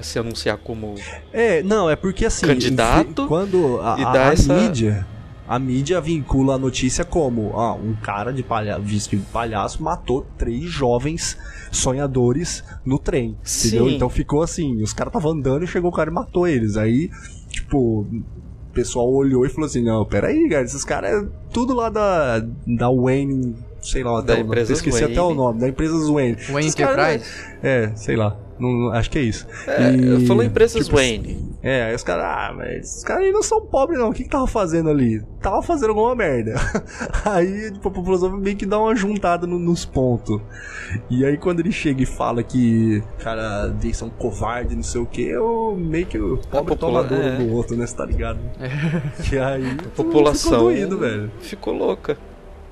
se anunciar como É, não, é porque assim. Candidato Quando a, e a- dá a essa- mídia. A mídia vincula a notícia como ah, um cara de palha de palhaço matou três jovens sonhadores no trem. Entendeu? Sim. Então ficou assim, os caras estavam andando e chegou o cara e matou eles. Aí, tipo, o pessoal olhou e falou assim, não, peraí, cara, esses caras é tudo lá da, da Wayne, sei lá, até o nome, esqueci até o Wayne. nome, da empresa Wayne. caras- Enterprise. É, sei lá, não, não- acho que é isso. É, E, falou empresas tipo, Wayne. é, aí os caras, ah, mas os caras não são pobres não, o que que tava fazendo ali? Tava fazendo alguma merda. aí, tipo, a população meio que dá uma juntada no- nos pontos. E aí quando ele chega e fala que, cara, eles são covarde, não sei o que, eu meio que o pobre popula- tomador é. do outro, né, você tá ligado? Que aí A população ficou doído, velho. ficou louca.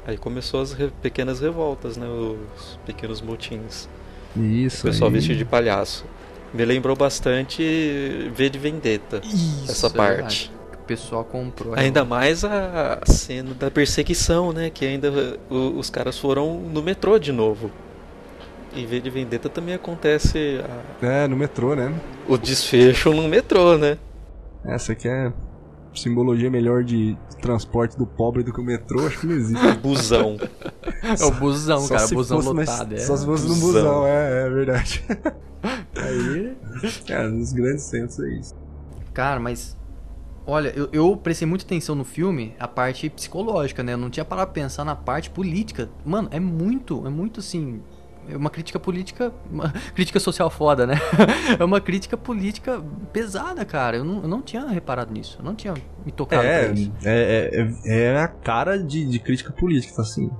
Aí começou as re- pequenas revoltas, né? Os pequenos motins. Isso, O pessoal aí. vestido de palhaço. Me lembrou bastante V de Vendetta. Isso, essa é parte. verdade. O pessoal comprou. Ainda mais a cena da perseguição, né? Que ainda o- os caras foram no metrô de novo. Em V de Vendetta também acontece a- É, no metrô, né? o desfecho no metrô, né? Essa aqui é simbologia melhor de transporte do pobre do que o metrô, acho que não existe. Busão. É o busão, Só cara. se Busão lotado. é. Só se fosse no busão. é, é verdade. Aí... É, nos grandes centros é isso. Cara, mas. Olha, eu, eu prestei muita atenção no filme, a parte psicológica, né? Eu não tinha parado pra pensar na parte política. Mano, é muito, é muito assim. É uma crítica política. Uma crítica social foda, né? é uma crítica política pesada, cara. Eu não, eu não tinha reparado nisso. Eu não tinha me tocado É, isso. é, é, é a cara de, de crítica política, assim.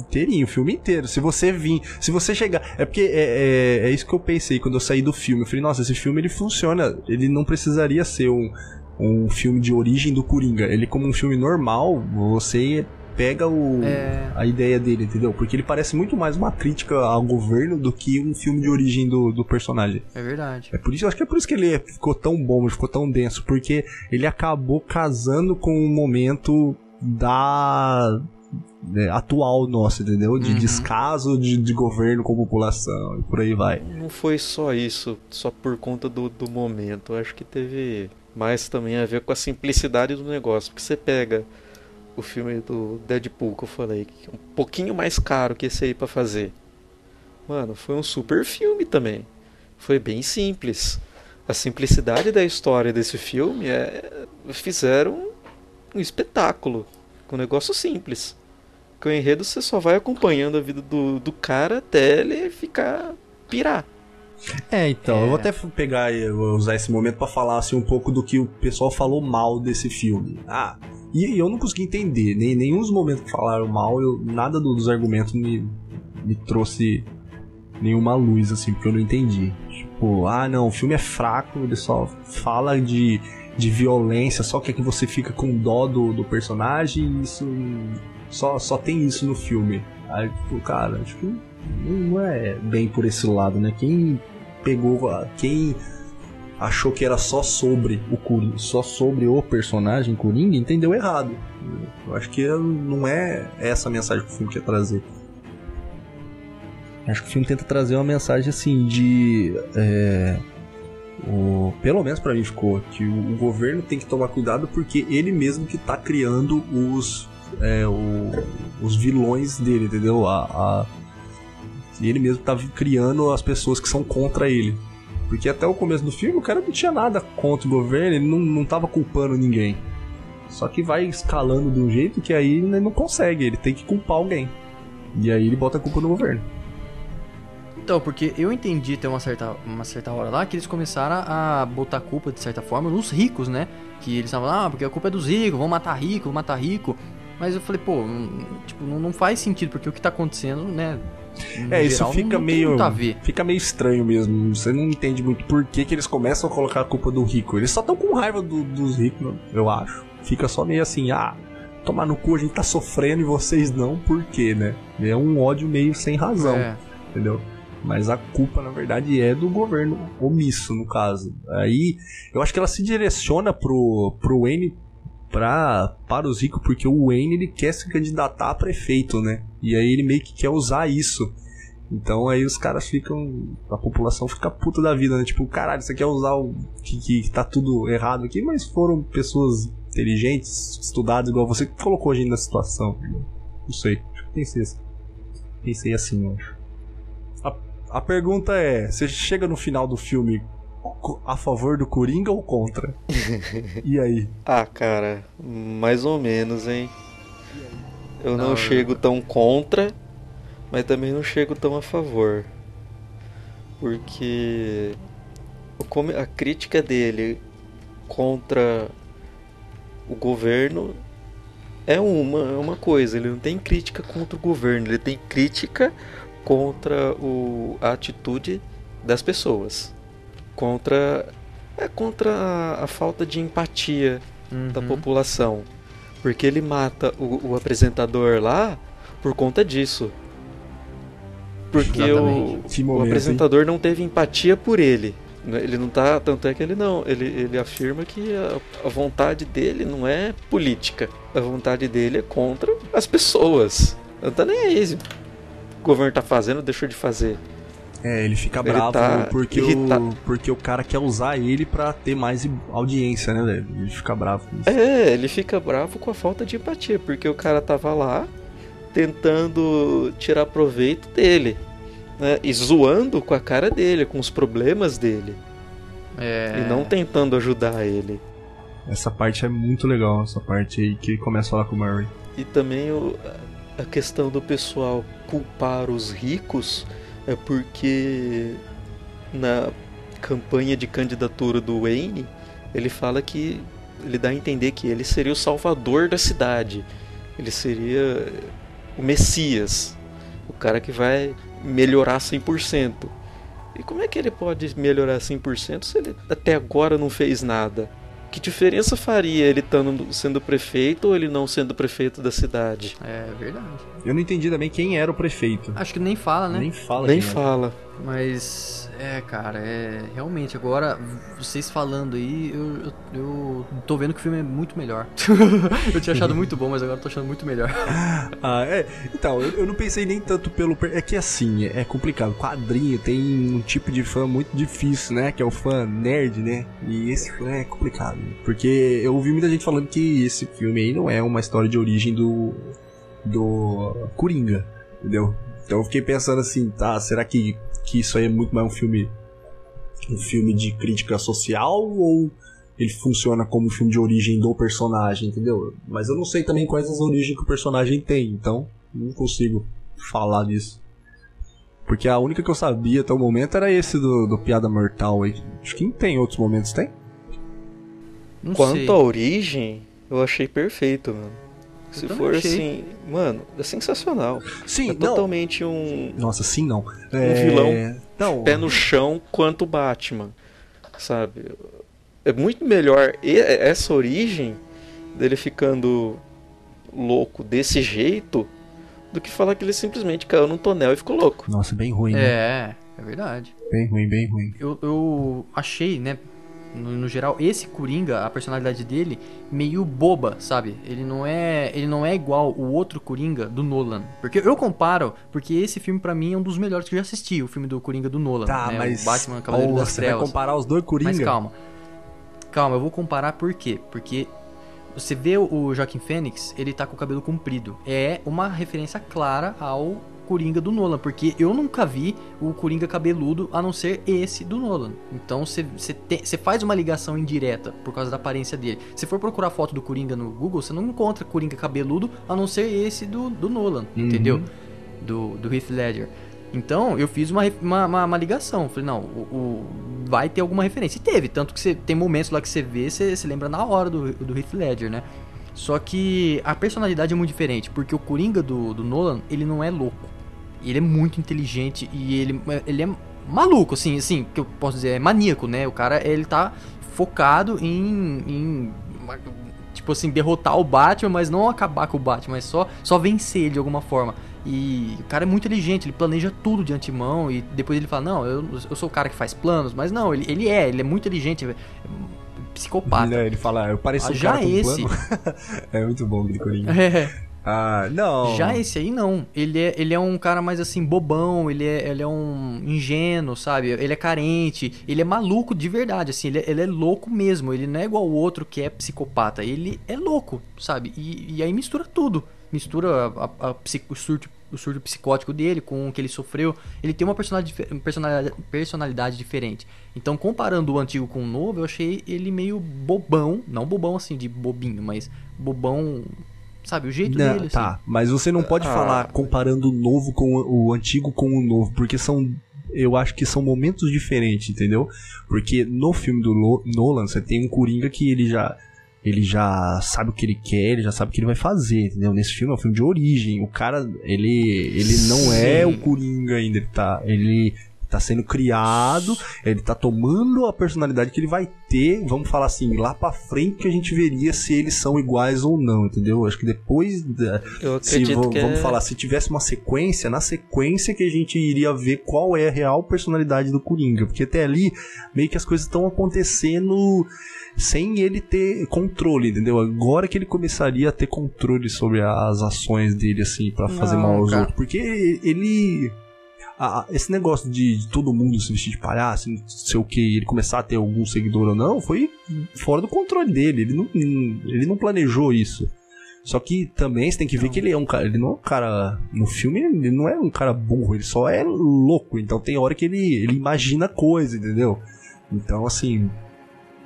Inteirinho, o filme inteiro. Se você vir, se você chegar. É porque é, é, é isso que eu pensei quando eu saí do filme. Eu falei, nossa, esse filme ele funciona. Ele não precisaria ser um, um filme de origem do Coringa. Ele, como um filme normal, você pega o, É. a ideia dele, entendeu? Porque ele parece muito mais uma crítica ao governo do que um filme de origem do, do personagem. É verdade. É por isso, acho que é por isso que ele ficou tão bom, ficou tão denso, porque ele acabou casando com o momento da né, atual nosso, entendeu? De Uhum. descaso de, de governo com a população e por aí vai. Não foi só isso, só por conta do, do momento. Eu acho que teve mais também a ver com a simplicidade do negócio. Porque você pega o filme do Deadpool que eu falei, que é um pouquinho mais caro que esse aí pra fazer. Mano, foi um super filme também. Foi bem simples. A simplicidade da história desse filme é. Fizeram um espetáculo. Com um negócio simples. Com o enredo você só vai acompanhando a vida do, do cara até ele ficar pirar. É, então, É. eu vou até pegar e vou usar esse momento pra falar assim um pouco do que o pessoal falou mal desse filme. Ah, e, eu não consegui entender, nem nenhum dos momentos que falaram mal, eu, nada do- dos argumentos me, me trouxe nenhuma luz, assim, porque eu não entendi. Tipo, ah, não, o filme é fraco, ele só fala de, de violência, só quer que você fica com dó do, do personagem isso. Só, só tem isso no filme. Aí, tipo, cara, que não- é bem por esse lado, né? Quem pegou, quem achou que era só sobre o Coringa, só sobre o personagem Coringa, entendeu errado. Eu acho que não é essa a mensagem que o filme quer trazer. Acho que o filme tenta trazer uma mensagem assim de. É, o, pelo menos para mim ficou que o, o, governo tem que tomar cuidado porque ele mesmo que tá criando os é, o, os vilões dele, entendeu? A, a, ele mesmo tá criando as pessoas que são contra ele. Porque até o começo do filme o cara não tinha nada contra o governo, ele não, não tava culpando ninguém. Só que vai escalando de um jeito que aí ele não consegue, ele tem que culpar alguém. E aí ele bota a culpa no governo. Então, porque eu entendi até uma certa, uma certa hora lá que eles começaram a botar a culpa, de certa forma, nos ricos, né? Que eles estavam lá, ah, porque a culpa é dos ricos, vão matar rico, vão matar rico. Mas eu falei, pô, tipo, não, não faz sentido, porque o que tá acontecendo, né? É, isso fica meio. Fica meio estranho mesmo. Você não entende muito por que, que eles começam a colocar a culpa do rico. Eles só estão com raiva do, dos ricos, eu acho. Fica só meio assim, ah, tomar no cu, a gente tá sofrendo e vocês não, por quê, né? É um ódio meio sem razão. É. Entendeu? Mas a culpa, na verdade, é do governo omisso, no caso. Aí, eu acho que ela se direciona pro, pro Wayne pra, para os ricos, porque o Wayne ele quer se candidatar a prefeito, né? E aí ele meio que quer usar isso. Então aí os caras ficam. A população fica puta da vida, né? Tipo, caralho, você quer usar o. Que, que tá tudo errado aqui, mas foram pessoas inteligentes, estudadas, igual você, que colocou a gente na situação. Não sei. Pensei, pensei assim, eu acho. A pergunta é: você chega no final do filme a favor do Coringa ou contra? e aí? Ah, cara, mais ou menos, hein? Eu não, não chego tão contra, mas também não chego tão a favor. Porque a crítica dele contra o governo é uma, é uma coisa, ele não tem crítica contra o governo, ele tem crítica contra o, a atitude das pessoas, contra é contra a, a falta de empatia uhum. da população, porque ele mata o, o, apresentador lá por conta disso, porque o, o apresentador não teve empatia por ele. Ele não tá. Tanto é que ele não. Ele, ele afirma que a, a, vontade dele não é política. A vontade dele é contra as pessoas. Não tá nem aí o governo tá fazendo, deixou de fazer. É, ele fica ele bravo tá porque, o, porque o cara quer usar ele para ter mais audiência, né, velho? Ele fica bravo com isso. É, ele fica bravo com a falta de empatia, porque o cara tava lá tentando tirar proveito dele, né? E zoando com a cara dele, com os problemas dele. É... E não tentando ajudar ele. Essa parte é muito legal, essa parte aí que ele começa a falar com o Murray. E também o, a questão do pessoal culpar os ricos é porque na campanha de candidatura do Wayne ele fala que ele dá a entender que ele seria o salvador da cidade, ele seria o Messias, o cara que vai melhorar 100%. E como é que ele pode melhorar 100% se ele até agora não fez nada? Que diferença faria ele estando sendo prefeito ou ele não sendo prefeito da cidade? É verdade. Eu não entendi também quem era o prefeito. Acho que nem fala, né? Nem fala. Nem fala. Mas é, cara, é realmente agora vocês falando aí, eu, eu, eu, tô vendo que o filme é muito melhor. eu tinha achado muito bom, mas agora tô achando muito melhor. ah, é. Então, eu, eu, não pensei nem tanto pelo. É que assim, é complicado. Quadrinho tem um tipo de fã muito difícil, né? Que é o fã nerd, né? E esse fã é complicado. Porque eu ouvi muita gente falando que esse filme aí não é uma história de origem do. do Coringa, entendeu? Então eu fiquei pensando assim, tá, será que que isso aí é muito mais um filme um filme de crítica social ou ele funciona como um filme de origem do personagem, entendeu? Mas eu não sei também quais as origens que o personagem tem, então não consigo falar disso. Porque a única que eu sabia até o momento era esse do, do Piada Mortal aí. Acho que não tem outros momentos, tem? Não Quanto sei. à origem, eu achei perfeito, mano. Se for achei. assim, mano, é sensacional. Sim, é totalmente um. Nossa, sim, não. Um é... vilão não. pé no chão quanto o Batman. Sabe? É muito melhor essa origem dele ficando louco desse jeito do que falar que ele simplesmente caiu num tonel e ficou louco. Nossa, bem ruim, né? É, é verdade. Bem ruim, bem ruim. Eu, eu achei, né, no, no geral, esse Coringa, a personalidade dele, meio boba, sabe? Ele não é, ele não é igual o outro Coringa do Nolan. Porque eu comparo, porque esse filme pra mim é um dos melhores que eu já assisti, o filme do Coringa do Nolan, Tá, né? mas. o Batman Cavaleiro Ô, das você vai Trevas. comparar os dois Coringa? Mas calma. Calma, eu vou comparar por quê? Porque você vê o Joaquim Fênix, ele tá com o cabelo comprido. É uma referência clara ao Coringa do Nolan, porque eu nunca vi o Coringa cabeludo a não ser esse do Nolan. Então você faz uma ligação indireta por causa da aparência dele. Se for procurar foto do Coringa no Google, você não encontra Coringa cabeludo a não ser esse do, do Nolan, Uhum. entendeu? Do, do Heath Ledger. Então, eu fiz uma, uma, uma, uma ligação. Falei, não, o, o- vai ter alguma referência. E teve, tanto que você tem momentos lá que você vê, você, você lembra na hora do, do Heath Ledger, né? Só que a personalidade é muito diferente, porque o Coringa do, do Nolan, ele não é louco. Ele é muito inteligente e ele, ele é maluco, assim, assim, que eu posso dizer, é maníaco, né? O cara, ele tá focado em, em tipo assim, derrotar o Batman, mas não acabar com o Batman, mas só, só vencer ele de alguma forma. E o cara é muito inteligente, ele planeja tudo de antemão e depois ele fala, não, eu, eu sou o cara que faz planos, mas não, ele, ele é, ele é muito inteligente, é psicopata. Né, Ele fala, eu pareço Ah, um já cara esse- é muito bom aquele Coringa. É. Ah, não. Já esse aí não. Ele é, ele é um cara mais assim, bobão, ele é, ele é um ingênuo, sabe? Ele é carente, ele é maluco de verdade, assim, ele é, ele é louco mesmo. Ele não é igual o outro que é psicopata. Ele é louco, sabe? E, e aí mistura tudo. Mistura a, a- a psi- o, surto, o surto psicótico dele com o que ele sofreu. Ele tem uma personalidade, personalidade, personalidade diferente. Então, comparando o antigo com o novo, eu achei ele meio bobão. Não bobão assim, de bobinho, mas bobão. Sabe, o jeito Não, dele, assim. tá, mas você não pode Ah. falar comparando o novo com o, o antigo com o novo, porque são. Eu acho que são momentos diferentes, entendeu? Porque no filme do Lo- Nolan, você tem um Coringa que ele já. Ele já sabe o que ele quer, ele já sabe o que ele vai fazer, entendeu? Nesse filme é um filme de origem. O cara, ele. Ele não é o Coringa ainda, ele tá. Ele tá sendo criado, ele tá tomando a personalidade que ele vai ter, vamos falar assim, lá pra frente que a gente veria se eles são iguais ou não, entendeu? Acho que depois da, Eu se vamos é... falar, se tivesse uma sequência, na sequência que a gente iria ver qual é a real personalidade do Coringa, porque até ali meio que as coisas estão acontecendo sem ele ter controle, entendeu? Agora que ele começaria a ter controle sobre as ações dele assim pra fazer Não, mal aos cara. outros, porque ele a- esse negócio de, de todo mundo se vestir de palhaço, não sei o que, ele começar a ter algum seguidor ou não, foi fora do controle dele. Ele não, ele não planejou isso. Só que também você tem que ver que ele é um cara. Ele não é um cara. No filme, ele não é um cara burro, ele só é louco. Então tem hora que ele, ele imagina coisa, entendeu? Então, assim.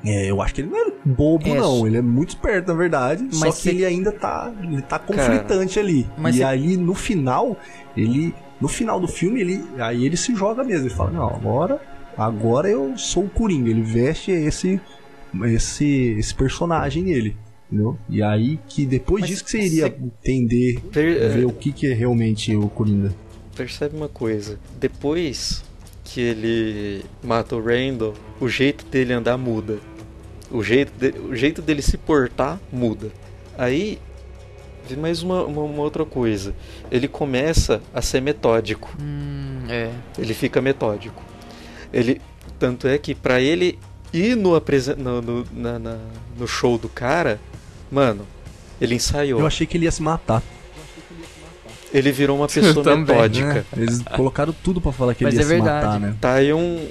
é, eu acho que ele não é bobo, É, não. Ele é muito esperto, na verdade. só Mas que se- ele ainda tá. Ele tá conflitante ali. Mas e se- aí, no final, ele. No final do filme, ele. Aí ele se joga mesmo. Ele fala, não, agora. Agora eu sou o Coringa. Ele veste esse. Esse, esse personagem nele. Entendeu? E aí que depois Mas disso que você iria entender, Per- ver o que, que é realmente o Coringa. Percebe uma coisa. Depois que ele mata o Randall, o jeito dele andar muda. O jeito, de- o jeito dele se portar muda. Aí vem mais uma, uma, uma outra coisa. Ele começa a ser metódico. Hum, é. Ele fica metódico. Ele tanto é que pra ele ir no, no, no, na- na- no show do cara, mano, ele ensaiou. Eu achei que ele ia se matar. Ele virou uma pessoa também, metódica. né? Eles colocaram tudo pra falar que Mas ele ia é se verdade. matar, né? Tá aí um,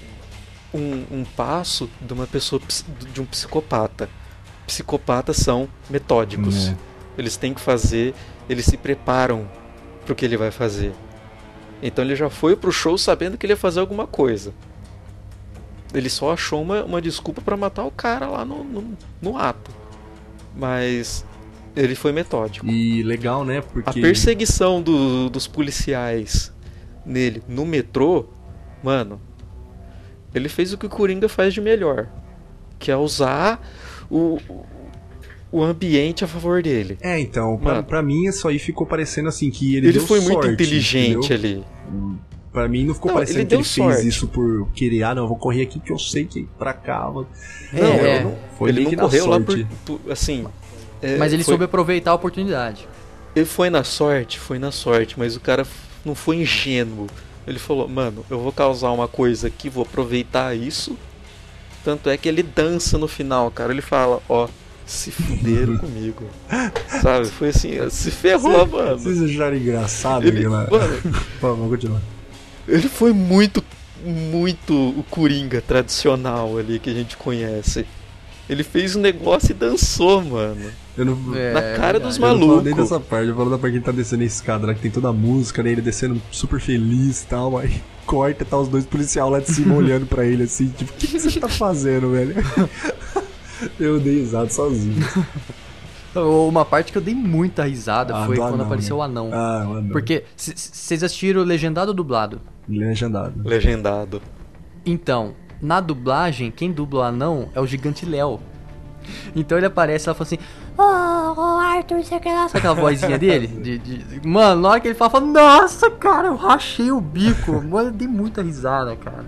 um, um passo de uma pessoa de um psicopata. Psicopatas são metódicos. É. Eles têm que fazer, eles se preparam pro que ele vai fazer. Então ele já foi pro show sabendo que ele ia fazer alguma coisa. Ele só achou uma, uma desculpa pra matar o cara lá no, no, no ato. Mas ele foi metódico. E legal, né? A Porque. perseguição do- dos policiais nele no metrô, mano, ele fez o que o Coringa faz de melhor, que é usar o, o ambiente a favor dele. É, então, pra, mim isso aí ficou parecendo assim que ele, Ele, deu foi muito sorte, inteligente entendeu? ali. Pra mim não ficou Não, parecendo ele que ele sorte. fez isso por querer, ah, não, eu vou correr aqui que eu sei que é pra cá. É, não, é. não, foi ele não correu lá por, por- assim. é, Mas ele foi, soube aproveitar a oportunidade. Ele foi na sorte, foi na sorte, mas o cara não foi ingênuo. Ele falou, mano, eu vou causar uma coisa aqui, vou aproveitar isso Tanto é que ele dança no final, cara. Ele fala, ó, se fuderam comigo. Sabe? Foi assim, se ferrou, mano. Vocês acharam engraçado Ele, aquela... mano, Vamos vamos continuar. ele foi muito, muito o Coringa tradicional ali que a gente conhece. Ele fez um negócio e dançou, mano. Eu não... É, na cara dos Eu não falo nem malucos. dessa parte, eu falo da parte que ele tá descendo a escada, né? Que tem toda a música, né? Ele descendo super feliz e tal, aí corta e tá os dois policiais lá de cima olhando pra ele assim, tipo, o que, que você tá fazendo, velho? Eu dei risada sozinho. Uma parte que eu dei muita risada Ah, foi do quando anão, apareceu né? o anão. Ah, mano. Porque c- c- vocês assistiram legendado ou dublado? Legendado. Legendado. Então, na dublagem, quem dubla o anão é o gigante Léo. Então ele aparece e ela fala assim: Ô, ô Arthur, você quer lá? Sabe aquela vozinha dele? De, de- Mano, na hora que ele fala, fala, Nossa, cara, eu rachei o bico. Mano, eu dei muita risada, cara.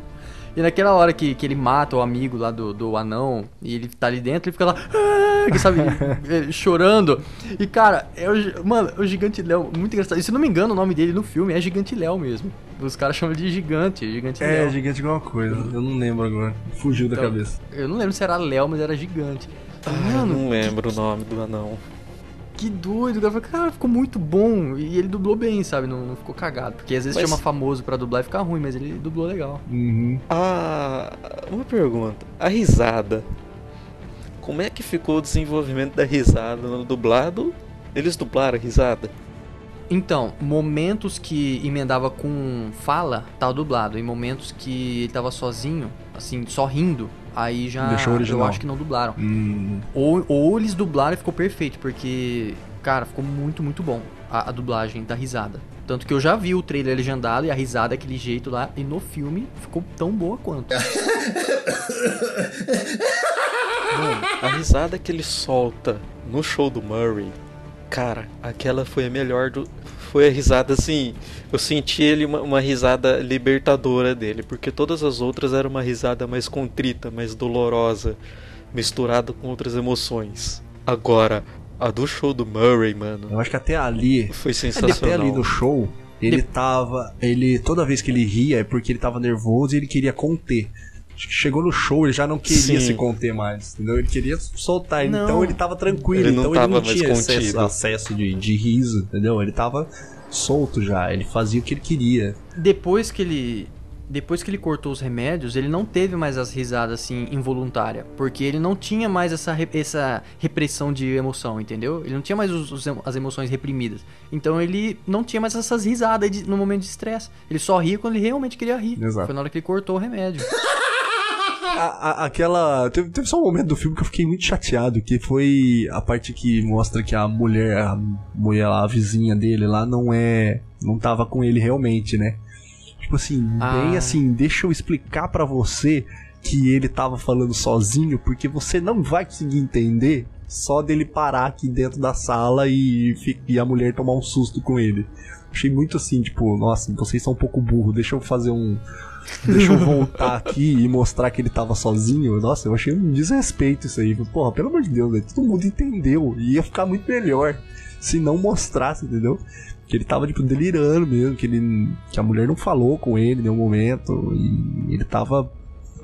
E naquela hora que, que ele mata o amigo lá do, do anão e ele tá ali dentro, ele fica lá, "Ah", que sabe, eh, chorando. E cara, é o, mano, é o Gigante Léo, muito engraçado. E se não me engano, o nome dele no filme é Gigante Léo mesmo. Os caras chamam ele de Gigante, Gigante É, Léo. gigante igual uma coisa. Eu não lembro agora. Fugiu da Então, cabeça. Eu não lembro se era Léo, mas era gigante. Ah, Mano, não lembro o nome do anão. Que doido. cara. Eu falei, Cara, ficou muito bom. E ele dublou bem, sabe? Não, não ficou cagado. Porque às vezes Mas- chama famoso pra dublar e fica ruim, mas ele dublou legal. Uhum. Ah, uma pergunta. A risada. Como é que ficou o desenvolvimento da risada no dublado? Eles dublaram a risada? Então, momentos que emendava com fala, tá dublado. Em momentos que ele tava sozinho, assim, só rindo, aí já Deixou o eu original. acho que não dublaram. Hum, Ou, ou eles dublaram e ficou perfeito, porque, cara, ficou muito, muito bom a, a dublagem da risada. Tanto que eu já vi o trailer legendado e a risada é aquele jeito lá, e no filme ficou tão boa quanto. Mano, a risada que ele solta no show do Murray, cara, aquela foi a melhor do. Foi a risada assim. Eu senti ele uma, uma risada libertadora dele, porque todas as outras eram uma risada mais contrita, mais dolorosa, misturada com outras emoções. Agora, a do show do Murray, mano, eu acho que até ali, foi até sensacional. ali no show, ele tava. Ele. Toda vez que ele ria é porque ele tava nervoso e ele queria conter. Chegou no show, ele já não queria Sim. se conter mais, entendeu? Ele queria soltar, Não. então ele tava tranquilo, Ele não então tava ele não mais tinha acesso, contido. acesso de, de riso, entendeu? Ele tava solto já, ele fazia o que ele queria. Depois que ele. Depois que ele cortou os remédios, ele não teve mais as risadas assim involuntárias. Porque ele não tinha mais essa, re- essa repressão de emoção, entendeu? Ele não tinha mais os- os as emoções reprimidas. Então ele não tinha mais essas risadas de- no momento de estresse. Ele só ria quando ele realmente queria rir. Exato. Foi na hora que ele cortou o remédio. A- a- aquela. Teve, teve só um momento do filme que eu fiquei muito chateado, que foi a parte que mostra que a mulher, a mulher lá, a vizinha dele lá, não é. não tava com ele realmente, né? Tipo assim, bem Ah. assim, deixa eu explicar pra você que ele tava falando sozinho, porque você não vai conseguir entender só dele parar aqui dentro da sala e, e a mulher tomar um susto com ele. Achei muito assim, tipo, nossa, vocês são um pouco burro, deixa eu fazer um. Deixa eu voltar aqui e mostrar que ele tava sozinho. Nossa, eu achei um desrespeito isso aí. Porra, pelo amor de Deus, velho, todo mundo entendeu. E ia ficar muito melhor se não mostrasse, entendeu? Que ele tava, tipo, delirando mesmo, que ele. que a mulher não falou com ele em nenhum momento. E ele tava.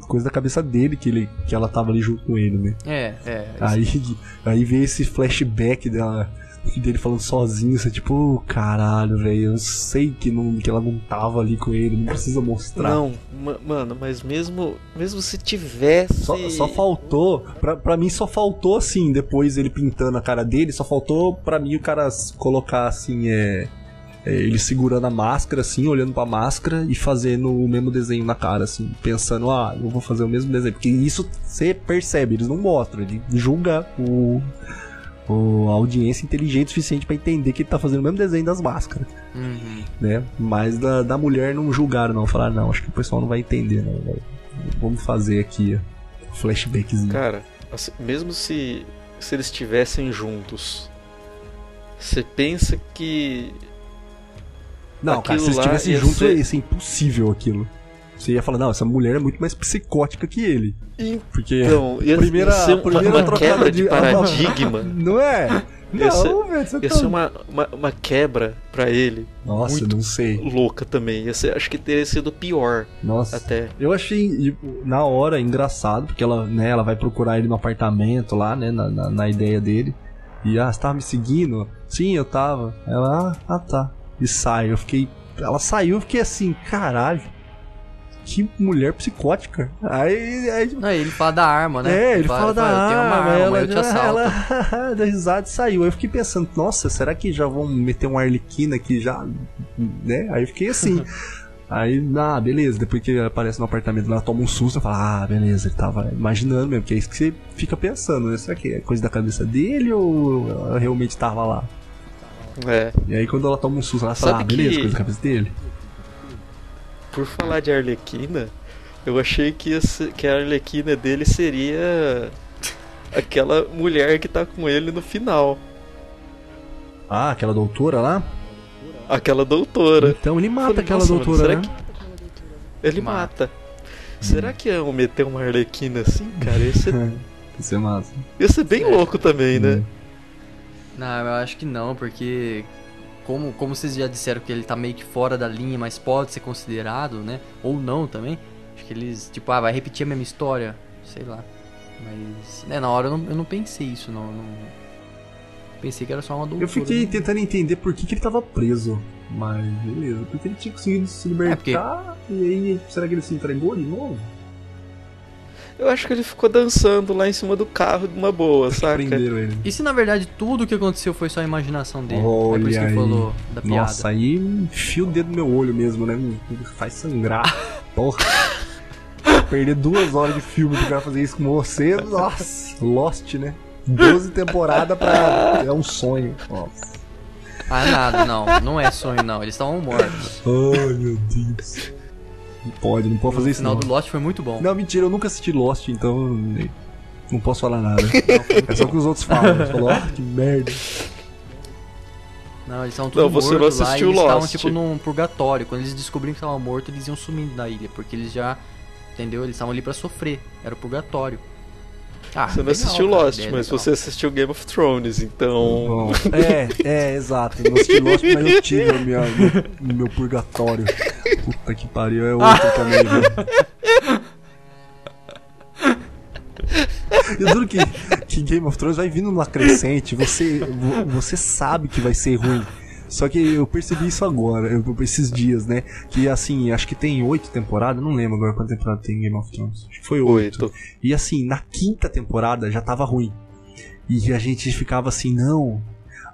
Coisa da cabeça dele que, ele, que ela tava ali junto com ele, né? É, é. Aí, aí veio esse flashback dela, dele falando sozinho, você tipo, caralho, velho, eu sei que, não, que ela não tava ali com ele, não precisa mostrar. Não, ma- mano, mas mesmo, mesmo se tivesse. Só, só faltou, pra, pra mim só faltou assim, depois ele pintando a cara dele, só faltou pra mim o cara colocar assim, é, é, ele segurando a máscara assim, olhando pra máscara e fazendo o mesmo desenho na cara, assim, pensando, ah, eu vou fazer o mesmo desenho, porque isso você percebe, eles não mostram, ele julga o, o- a audiência inteligente o suficiente pra entender que ele tá fazendo o mesmo desenho das máscaras, Uhum. né? Mas da, da mulher não julgaram, não, falaram, não, acho que o pessoal não vai entender, não, velho. vamos fazer aqui um flashbackzinho. Cara, assim, mesmo se, se eles estivessem juntos, você pensa que. Não, cara, se eles estivessem juntos, ia ser impossível aquilo. Você ia falar, não, essa mulher é muito mais psicótica que ele. Porque Então, ia, primeira- ia primeira uma, uma quebra de- de paradigma. não é? Ia ser, Não, velho, você ia tá... ser uma, uma, uma quebra pra ele. Nossa, muito não sei. louca também. Ia ser, acho que teria sido pior Nossa. até. Eu achei, tipo, na hora, engraçado, porque ela, né, ela vai procurar ele no apartamento lá, né, na, na, na ideia dele. E, ah, você tava me seguindo? Sim, eu tava. Ela, ah, ah, tá. E sai. Eu fiquei. Ela saiu, eu fiquei assim, caralho. Que mulher psicótica. Aí, aí Não, ele fala da arma, né? É, ele fala, da "Eu tenho uma arma, arma, ela, eu te assalto. ela deu risada e saiu. Aí eu fiquei pensando, nossa, será que já vão meter um Arlequina aqui já? Né? Aí eu fiquei assim. Aí, ah, beleza, depois que ele aparece no apartamento, ela toma um susto, eu falo, ah, beleza, ele tava imaginando mesmo, que é isso que você fica pensando, né? Será que é coisa da cabeça dele ou ela realmente tava lá? É. E aí quando ela toma um susto, ela fala, Sabe ah, beleza, que- coisa da cabeça dele. Por falar de Arlequina, eu achei que, ser- que a Arlequina dele seria aquela mulher que tá com ele no final. Ah, aquela doutora lá? Aquela doutora. Então ele mata Falei, aquela "Nossa, mano, doutora, será né? que ele mata? Será que iam meter uma Arlequina assim, cara? Ia ser, Isso é massa. ia ser bem louco também, né? Não, eu acho que não, porque como, como vocês já disseram que ele tá meio que fora da linha, mas pode ser considerado, né? Ou não também. Acho que eles, tipo, ah, vai repetir a mesma história, sei lá. Mas, né, na hora eu não, eu não pensei isso, não, não- Pensei que era só uma doutora. Eu fiquei né? tentando entender por que, que ele tava preso. Mas, beleza. Porque ele tinha conseguido se libertar. E aí, será que ele se entregou de novo? Eu acho que ele ficou dançando lá em cima do carro de uma boa, saca? Prenderam ele. E se na verdade tudo o que aconteceu foi só a imaginação dele? é Olha por isso que ele falou da piada. Nossa, aí enfia o dedo no meu olho mesmo, né? Faz sangrar. Porra. Perder duas horas de filme pro cara fazer isso com você, nossa. Lost, né? 12 temporadas pra. É um sonho. Nossa. Ah, nada, não. Não é sonho, não. Eles estavam mortos. Ai, meu Deus. Não pode, não pode fazer O isso final não. do Lost foi muito bom. Não, mentira, eu nunca assisti Lost, então não posso falar nada. É só o que os outros falam. Eles falam, ah, que merda. Não, eles estavam Não, todos você não mortos lá e eles estavam tipo num purgatório. Quando eles descobriram que estavam mortos, eles iam sumindo da ilha, porque eles já, entendeu? Eles estavam ali pra sofrer. Era o purgatório. Ah, Você não legal, assistiu a Lost, mas legal. você assistiu Game of Thrones, então. Bom, é, é, exato. Eu não assisti Lost, mas eu tive o meu, meu, meu purgatório. Puta que pariu, é outro também, velho. Eu juro que, que Game of Thrones vai vindo numa crescente, você, vo- você sabe que vai ser ruim. Só que eu percebi isso agora, eu- esses dias, né? Que assim, acho que tem oito temporadas, não lembro agora quanta temporada tem Game of Thrones. Acho que foi oito. Oito. E assim, na quinta temporada já tava ruim. E a gente ficava assim, não,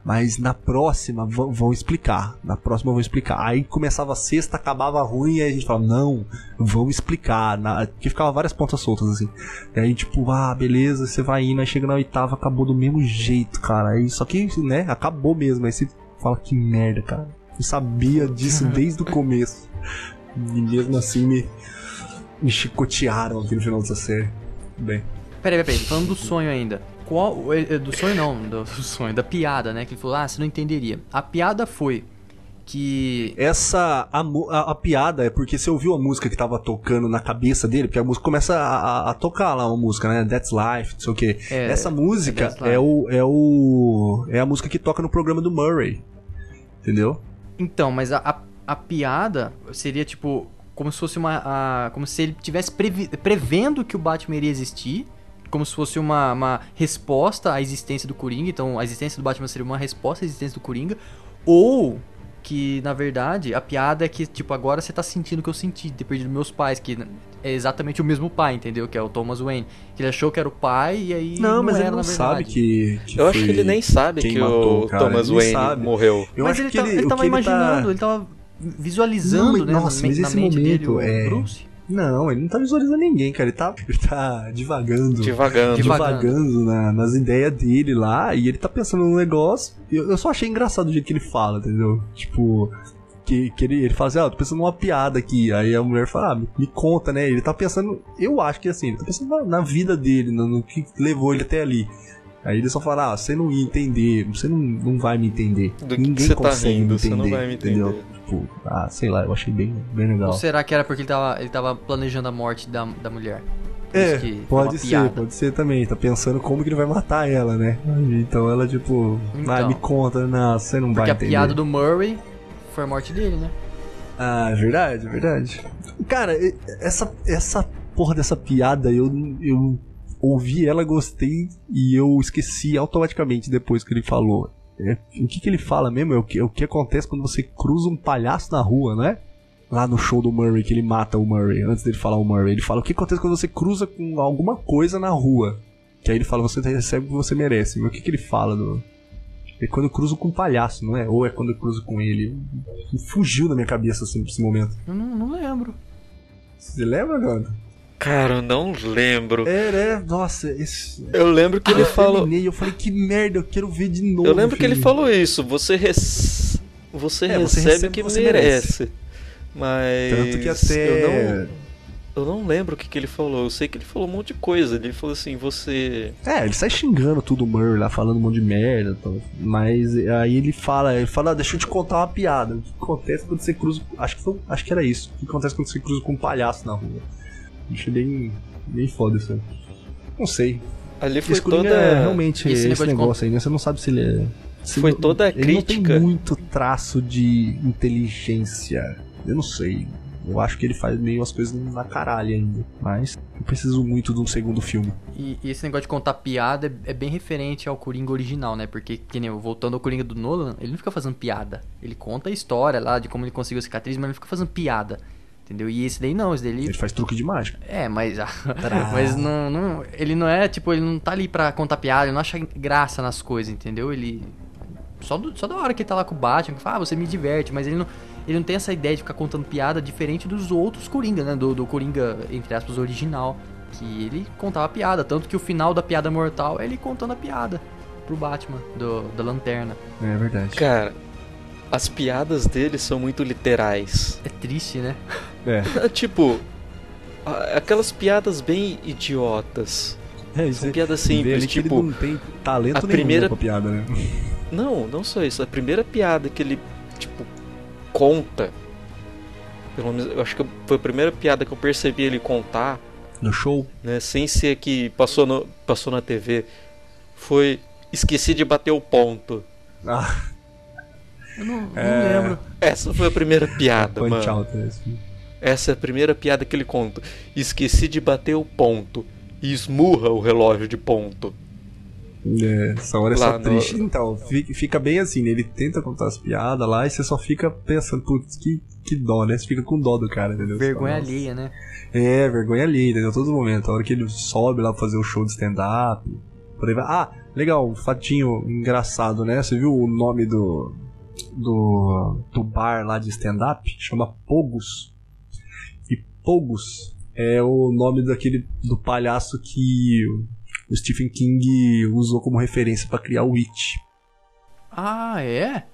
mas na próxima vão, vão explicar. Na próxima vão explicar. Aí começava a sexta, acabava ruim, e aí a gente falava, não, vão explicar. Na, porque ficava várias pontas soltas assim. E aí, tipo, ah, beleza, você vai indo, aí chega na oitava, acabou do mesmo jeito, cara. Aí, só que, né, acabou mesmo. Aí você fala, que merda, cara. Eu sabia disso desde o começo. E mesmo assim me, me chicotearam aqui no final dessa série. Bem. Peraí, peraí, falando do sonho ainda. Qual. eh, eh, Do sonho não, do, do sonho, da piada, né? Que ele falou, ah, você não entenderia. A piada foi que. Essa. A, a- a piada é porque você ouviu a música que tava tocando na cabeça dele, porque a música começa a, a- tocar lá uma música, né? That's Life, não sei o quê. É, Essa música é That's Life. é, o, é o. É a música que toca no programa do Murray. Entendeu? Então, mas a, a, piada seria tipo. Como se fosse uma. como se ele tivesse previ- prevendo que o Batman iria existir. Como se fosse uma, uma resposta à existência do Coringa. Então, a existência do Batman seria uma resposta à existência do Coringa. Ou que, na verdade, a piada é que, tipo, agora você tá sentindo o que eu senti de ter perdido meus pais. Que é exatamente o mesmo pai, entendeu? Que é o Thomas Wayne. Que ele achou que era o pai e aí. Não, mas era, ele não na sabe que. que Eu acho que ele nem sabe que matou, o cara. Thomas Wayne sabe. morreu. Eu mas acho ele, que tá- ele, ele tava que ele tá- imaginando, ele tava visualizando, Não, mas- né, nossa, na, mas na esse mente dele momento o é- Bruce. Não, ele não tá visualizando ninguém, cara. Ele tá, ele tá divagando. Devagando. Devagando. divagando na- nas ideias dele lá e ele tá pensando num negócio. Eu, eu só achei engraçado o jeito que ele fala, entendeu? Tipo, que, que ele, ele fala assim: Ah, eu tô pensando numa piada aqui. Aí a mulher fala: Ah, me, me conta, né? Ele tá pensando, eu acho que assim, ele tá pensando na, na vida dele, no, no que levou ele até ali. Aí ele só fala: Ah, você não ia entender, você não, não vai me entender. Do que Ninguém você tá consegue rindo, me você entender, não vai me entendeu? entender. Tipo, ah, sei lá, eu achei bem, bem legal. Ou será que era porque ele tava, ele tava planejando a morte da, da mulher? É, que pode ser, piada. pode ser também. Tá pensando como que ele vai matar ela, né? Então ela, tipo, vai, Então. me conta, não, você não Porque vai a entender. piada do Murray foi a morte dele, né? Ah, verdade, verdade. Cara, essa, essa porra dessa piada, eu, eu ouvi ela, gostei e eu esqueci automaticamente depois que ele falou. É, o que, que ele fala mesmo? É o que, é o que acontece quando você cruza um palhaço na rua, né? Lá no show do Murray, que ele mata o Murray, antes dele falar o Murray. Ele fala o que acontece quando você cruza com alguma coisa na rua. Que aí ele fala, você recebe o que você merece. Mas o que, que ele fala do. É quando eu cruzo com um palhaço, não é? Ou é quando eu cruzo com ele. Fugiu da minha cabeça assim nesse momento. Eu não, não lembro. Você lembra, Ganda? Cara, eu não lembro. É, né? Nossa, esse. Eu lembro que ele eu falou. terminei, eu falei, que merda, eu quero ver de novo. Eu lembro que ele filho. falou isso. Você, rec... você É, você recebe recebe o que você merece. Mas. Tanto que até. Eu não, eu não lembro o que, que ele falou. Eu sei que ele falou um monte de coisa. Ele falou assim: você. É, ele sai xingando tudo o Murray lá, falando um monte de merda. tal. Mas aí ele fala, ele fala, ah, deixa eu te contar uma piada. O que acontece quando você cruza. Acho que, foi, acho que era isso. O que acontece quando você cruza com um palhaço na rua? Achei bem. bem foda isso aí. Não sei. Ali foi Esse Coringa toda. é realmente esse esse, negócio negócio aí, né? Você não sabe se ele é. se Foi não- toda a ele não crítica. tem muito traço de inteligência. Eu não sei. Eu acho que ele faz meio as coisas na caralho ainda. Mas eu preciso muito de um segundo filme. E, e esse negócio de contar piada é, é bem referente ao Coringa original, né? Porque, que nem eu, voltando ao Coringa do Nolan, ele não fica fazendo piada. Ele conta a história lá de como ele conseguiu a cicatriz, mas ele não fica fazendo piada. Entendeu? E esse daí não, esse daí ele Ele faz truque de mágica. É, mas, mas não, não- ele não é, tipo, ele não tá ali pra contar piada, ele não acha graça nas coisas, entendeu? Ele, só, do- só da hora que ele tá lá com o Batman, que fala, ah, você me diverte, mas ele não, ele não tem essa ideia de ficar contando piada diferente dos outros Coringa, né? Do, do Coringa, entre aspas, original, que ele contava piada, tanto que o final da piada mortal é ele contando a piada pro Batman, do, da lanterna. É verdade. Cara, as piadas dele são muito literais. É triste, né? É. tipo, a- aquelas piadas bem idiotas. É, isso São é- piadas simples, tipo, ele não tem talento a nenhum primeira- pra piada, né? Não, não só isso. A primeira piada que ele, tipo, conta. Pelo menos, eu acho que foi a primeira piada que eu percebi ele contar, No show. né? Sem ser que passou, no, passou na TV. Foi. Esqueci de bater o ponto. Ah, Eu não, não É. lembro. Essa foi a primeira piada, punch mano. out. Essa é a primeira piada que ele conta. Esqueci de bater o ponto. E esmurra o relógio de ponto. É, essa hora é Lá só no- triste. Então, fica, bem assim, né? Ele tenta contar as piadas lá e você só fica pensando, putz, que, que dó, né? Você fica com dó do cara, entendeu? Vergonha fala, alheia, né? É, vergonha ali, entendeu? Todo momento. A hora que ele sobe lá pra fazer o show de stand-up. Por aí vai. Ah, legal, um fatinho engraçado, né? Você viu o nome do. Do. do bar lá de stand-up? Chama Pogos. E Pogos é o nome daquele. do palhaço que o Stephen King usou como referência pra criar o It. Ah, é?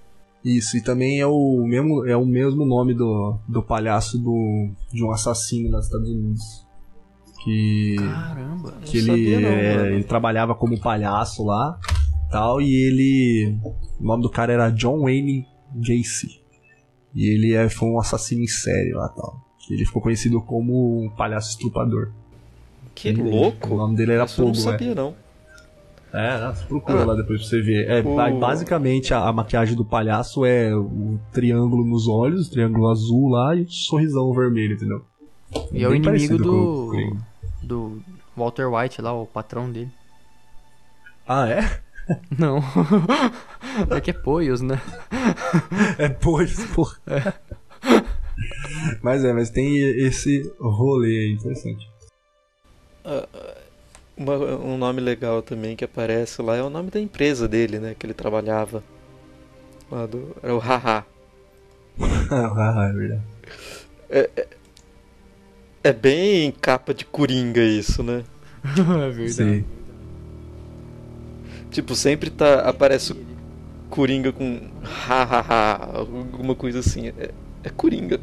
Isso, e também é o mesmo, é o mesmo nome do, do palhaço do, de um assassino nos Estados Unidos. Que, Caramba. que ele, não, é, ele trabalhava como palhaço lá tal, e ele. O nome do cara era John Wayne Gacy. E ele é, foi um assassino em série lá tal. Ele ficou conhecido como um palhaço estrupador. Que Ele- louco! O nome dele era Isso eu não Pogo, é. sabia, não. É? Você procura Ah. lá depois pra você ver. É, O- ba- basicamente a, a maquiagem do palhaço é o triângulo nos olhos, o triângulo azul lá e o sorrisão vermelho, entendeu? E é o bem inimigo com do, Coringa. do Walter White lá, o patrão dele. Ah, é? Não. é que é Poios, né? É, pois, porra. mas é, mas tem esse rolê aí, interessante. Uma- um nome legal também que aparece lá é o nome da empresa dele, né? Que ele trabalhava. Lá do, era o Haha. ah, é verdade. É bem capa de coringa isso, né? é verdade. Sei. Tipo, sempre tá, aparece o Coringa com hahaha, alguma coisa assim. É, é Coringa.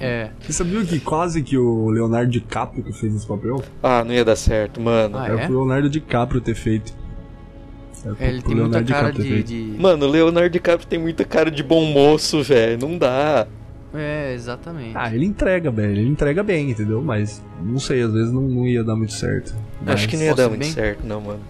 É. Você sabia que quase que o Leonardo DiCaprio que fez esse papel? Ah, não ia dar certo, mano. Ah, Era é? pro Leonardo DiCaprio ter feito. Pro- Ele tem muita Leonardo cara DiCaprio ter de, feito. de- Mano, o Leonardo DiCaprio tem muita cara de bom moço, velho. Não dá. É, exatamente. Ah, ele entrega, velho. Ele entrega bem, entendeu? Mas não sei, às vezes não, não ia dar muito certo. Acho que não ia Posso dar muito bem? certo, não, mano.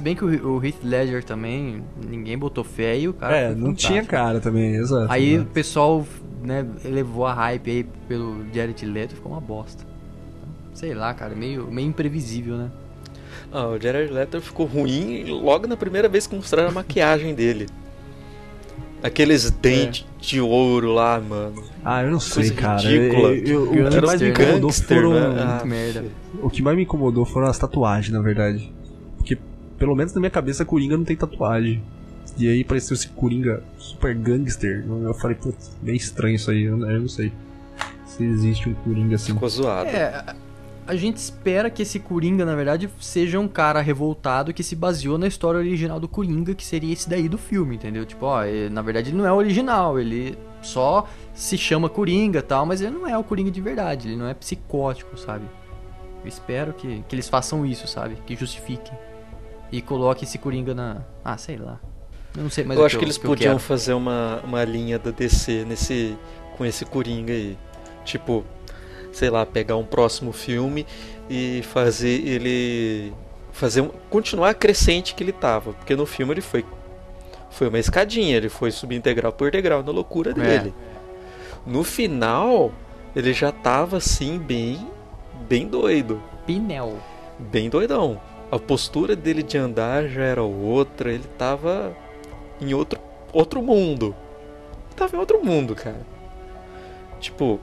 Se bem que o, o Heath Ledger também, ninguém botou fé e o cara. é, foi não tinha cara também, exato. Aí né? o pessoal, né, elevou a hype aí pelo Jared Leto e ficou uma bosta. Sei lá, cara, meio, meio imprevisível, né? Ah, o Jared Leto ficou ruim logo na primeira vez que mostraram a maquiagem dele. Aqueles dentes de ouro lá, mano. Ah, eu não sei, Coisa cara. ridícula. Eu- eu- o que mais me incomodou foram. né? Ah. O que mais me incomodou foram as tatuagens, na verdade. Pelo menos na minha cabeça, Coringa não tem tatuagem. E aí pareceu esse Coringa super gangster. Eu falei, putz, bem estranho isso aí. Eu, não sei se existe um Coringa assim. Ficou zoado. É, a- gente espera que esse Coringa, na verdade, seja um cara revoltado que se baseou na história original do Coringa, que seria esse daí do filme, entendeu? Tipo, ó, ele- na verdade ele não é original, ele só se chama Coringa e tal, mas ele não é o Coringa de verdade, ele não é psicótico, sabe? Eu espero que, que eles façam isso, sabe? Que justifiquem. E coloquem esse Coringa na. Ah, sei lá. Eu não sei mais eu o acho que, eles eu podiam fazer uma, uma linha da DC nesse, com esse Coringa aí. Tipo, sei lá, pegar um próximo filme e fazer ele. fazer um, continuar a crescente que ele tava. Porque no filme ele foi. Foi uma escadinha, ele foi subindo degrau por degrau na loucura dele. No final, ele já tava assim, bem. bem doido. Pinel. bem doidão. A postura dele de andar já era outra, ele tava em outro, outro mundo. Tava em outro mundo, cara. Tipo,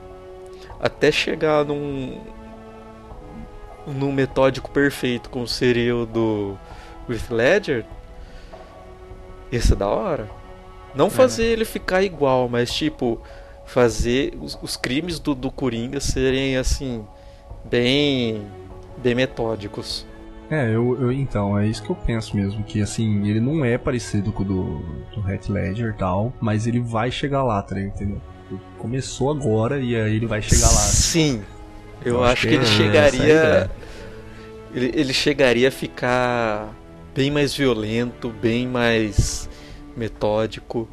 até chegar num num metódico perfeito como seria o do Heath Ledger, esse é da hora. Não fazer ele ficar igual, mas tipo, fazer os, os crimes do, do Coringa serem assim, bem bem metódicos. É, eu, eu- então, é isso que eu penso mesmo, que assim, ele não é parecido com o do, do Heath Ledger e tal, mas ele vai chegar lá, tá? Entendeu? Começou agora e aí ele vai chegar lá. Sim. Eu, Eu acho, que, ele é chegaria. Ele, ele chegaria a ficar bem mais violento, bem mais metódico.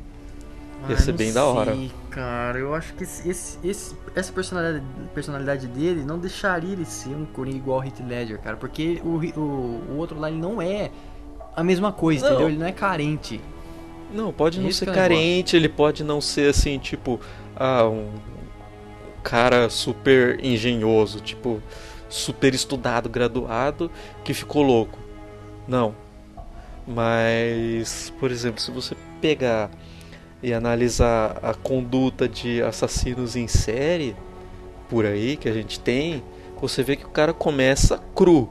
Ia Ah, ser não bem da hora. Cara, eu acho que esse, esse- esse- essa personalidade, personalidade dele não deixaria ele ser um Coringa igual ao Heath Ledger, cara. Porque o, o, o outro lá ele não é a mesma coisa, Não. entendeu? Ele não é carente. Não, pode não Esse ser é o negócio. carente, ele pode não ser assim, tipo, ah, um cara super engenhoso, tipo, super estudado, graduado, que ficou louco. Não. Mas, por exemplo, se você pegar e analisar a conduta de assassinos em série por aí que a gente tem, você vê que o cara começa cru.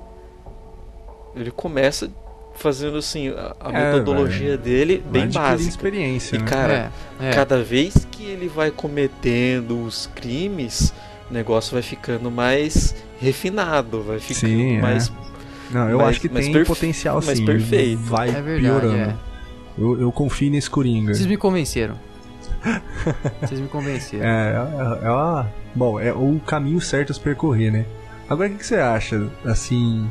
Ele começa fazendo assim a, a É, metodologia dele Vai bem adquirir básica. experiência, E né? cara, é, é. cada vez que ele vai cometendo os crimes, o negócio vai ficando mais refinado, vai ficando Sim, é. mais Não, eu mas- acho que tem perfe- potencial mas sim. perfeito. Vai É verdade, piorando. Eu, eu confio nesse Coringa. Vocês me convenceram. Vocês me convenceram. É, é, é uma- bom, é o caminho certo a se percorrer, né? Agora, o que, você acha, assim...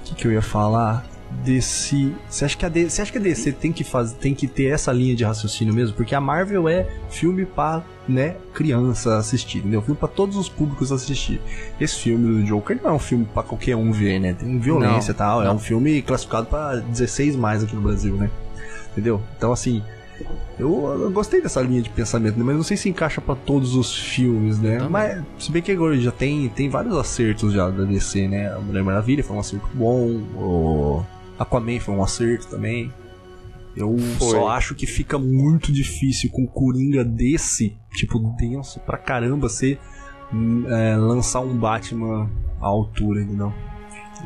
O que, que eu ia falar? Desse... Você acha que a, D- você acha que a DC tem que, faz, tem que ter essa linha de raciocínio mesmo? Porque a Marvel é filme pra, né, criança assistir, entendeu? Filme pra todos os públicos assistir. Esse filme do Joker não é um filme pra qualquer um ver, né? Tem violência e Não, tal. É não. um filme classificado pra 16 mais aqui no Brasil, né? Entendeu? Então, assim, eu, eu gostei dessa linha de pensamento, né? mas não sei se encaixa pra todos os filmes, né? Mas, se bem que agora já tem, tem vários acertos já da DC, né? A Mulher Maravilha foi um acerto bom, o Aquaman foi um acerto também. Eu Foi. só acho que fica muito difícil com o Coringa desse, tipo, denso pra caramba, você hum, é, lançar um Batman à altura, entendeu?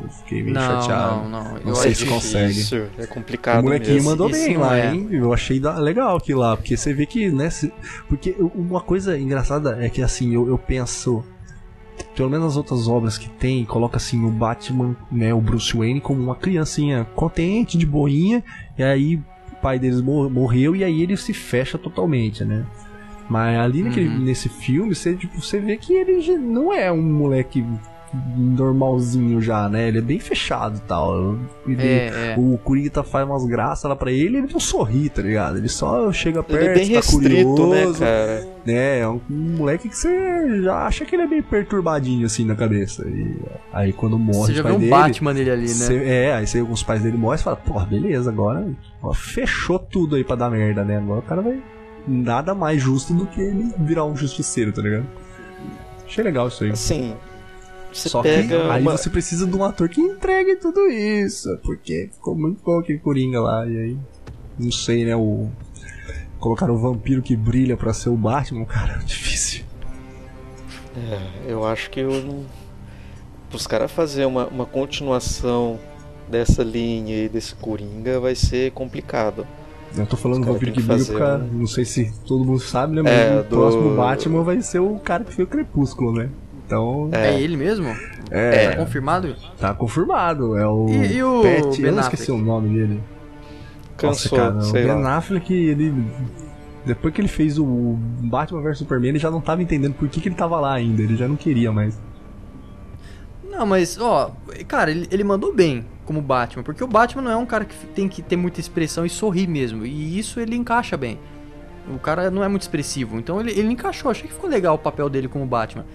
Eu fiquei meio não, chateado. não, não. Não Eu sei se que- consegue. é O complicado molequinho mesmo. mandou Esse bem não lá, é. hein? Eu achei legal aquilo lá, porque você vê que, né? se- Porque uma coisa engraçada é que, assim, eu, eu penso. Pelo menos nas outras obras que tem, coloca assim o Batman, né? O Bruce Wayne como uma criancinha contente, de boinha, e aí o pai deles mor- morreu e aí ele se fecha totalmente, né? Mas ali naquele, Uhum. nesse filme, você, tipo, você vê que ele não é um moleque normalzinho já, né? Ele é bem fechado e tal. Ele- É, é. O Coringa tá- faz umas graças lá pra ele e ele não sorri, tá ligado? Ele só chega perto, Ele é bem tá restrito, curioso. né, cara? né? É um, um moleque que você já acha que ele é bem perturbadinho assim na cabeça. E aí quando morre Você já vê um dele, Batman nele ali, né? Cê- é, aí você, os pais dele morrem e fala, porra, beleza, agora ó, fechou tudo aí pra dar merda, né? Agora o cara vai. Nada mais justo do que ele virar um justiceiro, tá ligado? Achei legal isso aí. Assim, você Só pega que aí uma... você precisa de um ator que entregue tudo isso. Porque ficou muito bom aquele Coringa lá. E aí, não sei, né? O. Colocaram o vampiro que brilha pra ser o Batman, cara, difícil. É, eu acho que eu não... Os caras fazer uma, uma continuação dessa linha aí, desse Coringa, vai ser complicado. Eu tô falando do vampiro que que brilha fazer porque um- não sei se todo mundo sabe, né? Mas É, o do- próximo Batman vai ser o cara que fez o Crepúsculo, né? Então, É. É. ele mesmo? é, Tá confirmado? tá confirmado. É o. E- e o Pat, eu Ben não esqueci o nome dele. Cansou, Nossa, cara, sei o Ben lá. Affleck, ele. Depois que ele fez o Batman vs Superman, ele já não tava entendendo por que, que ele tava lá ainda. Ele já não queria mais. Não, mas, ó, cara, ele, ele mandou bem como Batman, porque o Batman não é um cara que tem que ter muita expressão e sorrir mesmo, e isso ele encaixa bem. O cara não é muito expressivo, então ele, ele encaixou, achei que ficou legal o papel dele como Batman.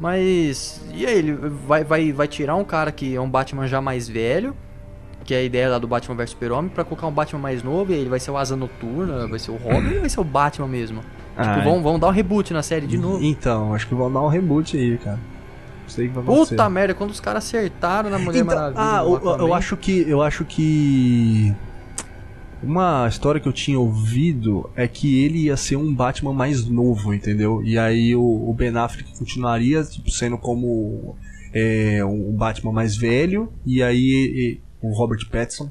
Mas, e aí, ele vai, vai, vai tirar um cara que é um Batman já mais velho, que é a ideia lá do Batman vs Super-Homem, pra colocar um Batman mais novo, e aí ele vai ser o Asa Noturna, vai ser o Robin, ou vai ser o Batman mesmo? Ah, tipo, vão, vão dar um reboot na série de novo. Então, acho que vão dar um reboot aí, cara. Não sei o que vai acontecer. Puta merda, quando os caras acertaram na Mulher Então, Maravilha. ah, eu, eu acho que eu acho que uma história que eu tinha ouvido é que ele ia ser um Batman mais novo, entendeu? E aí o, o Ben Affleck continuaria tipo, sendo como é, um Batman mais velho e aí e- o Robert Pattinson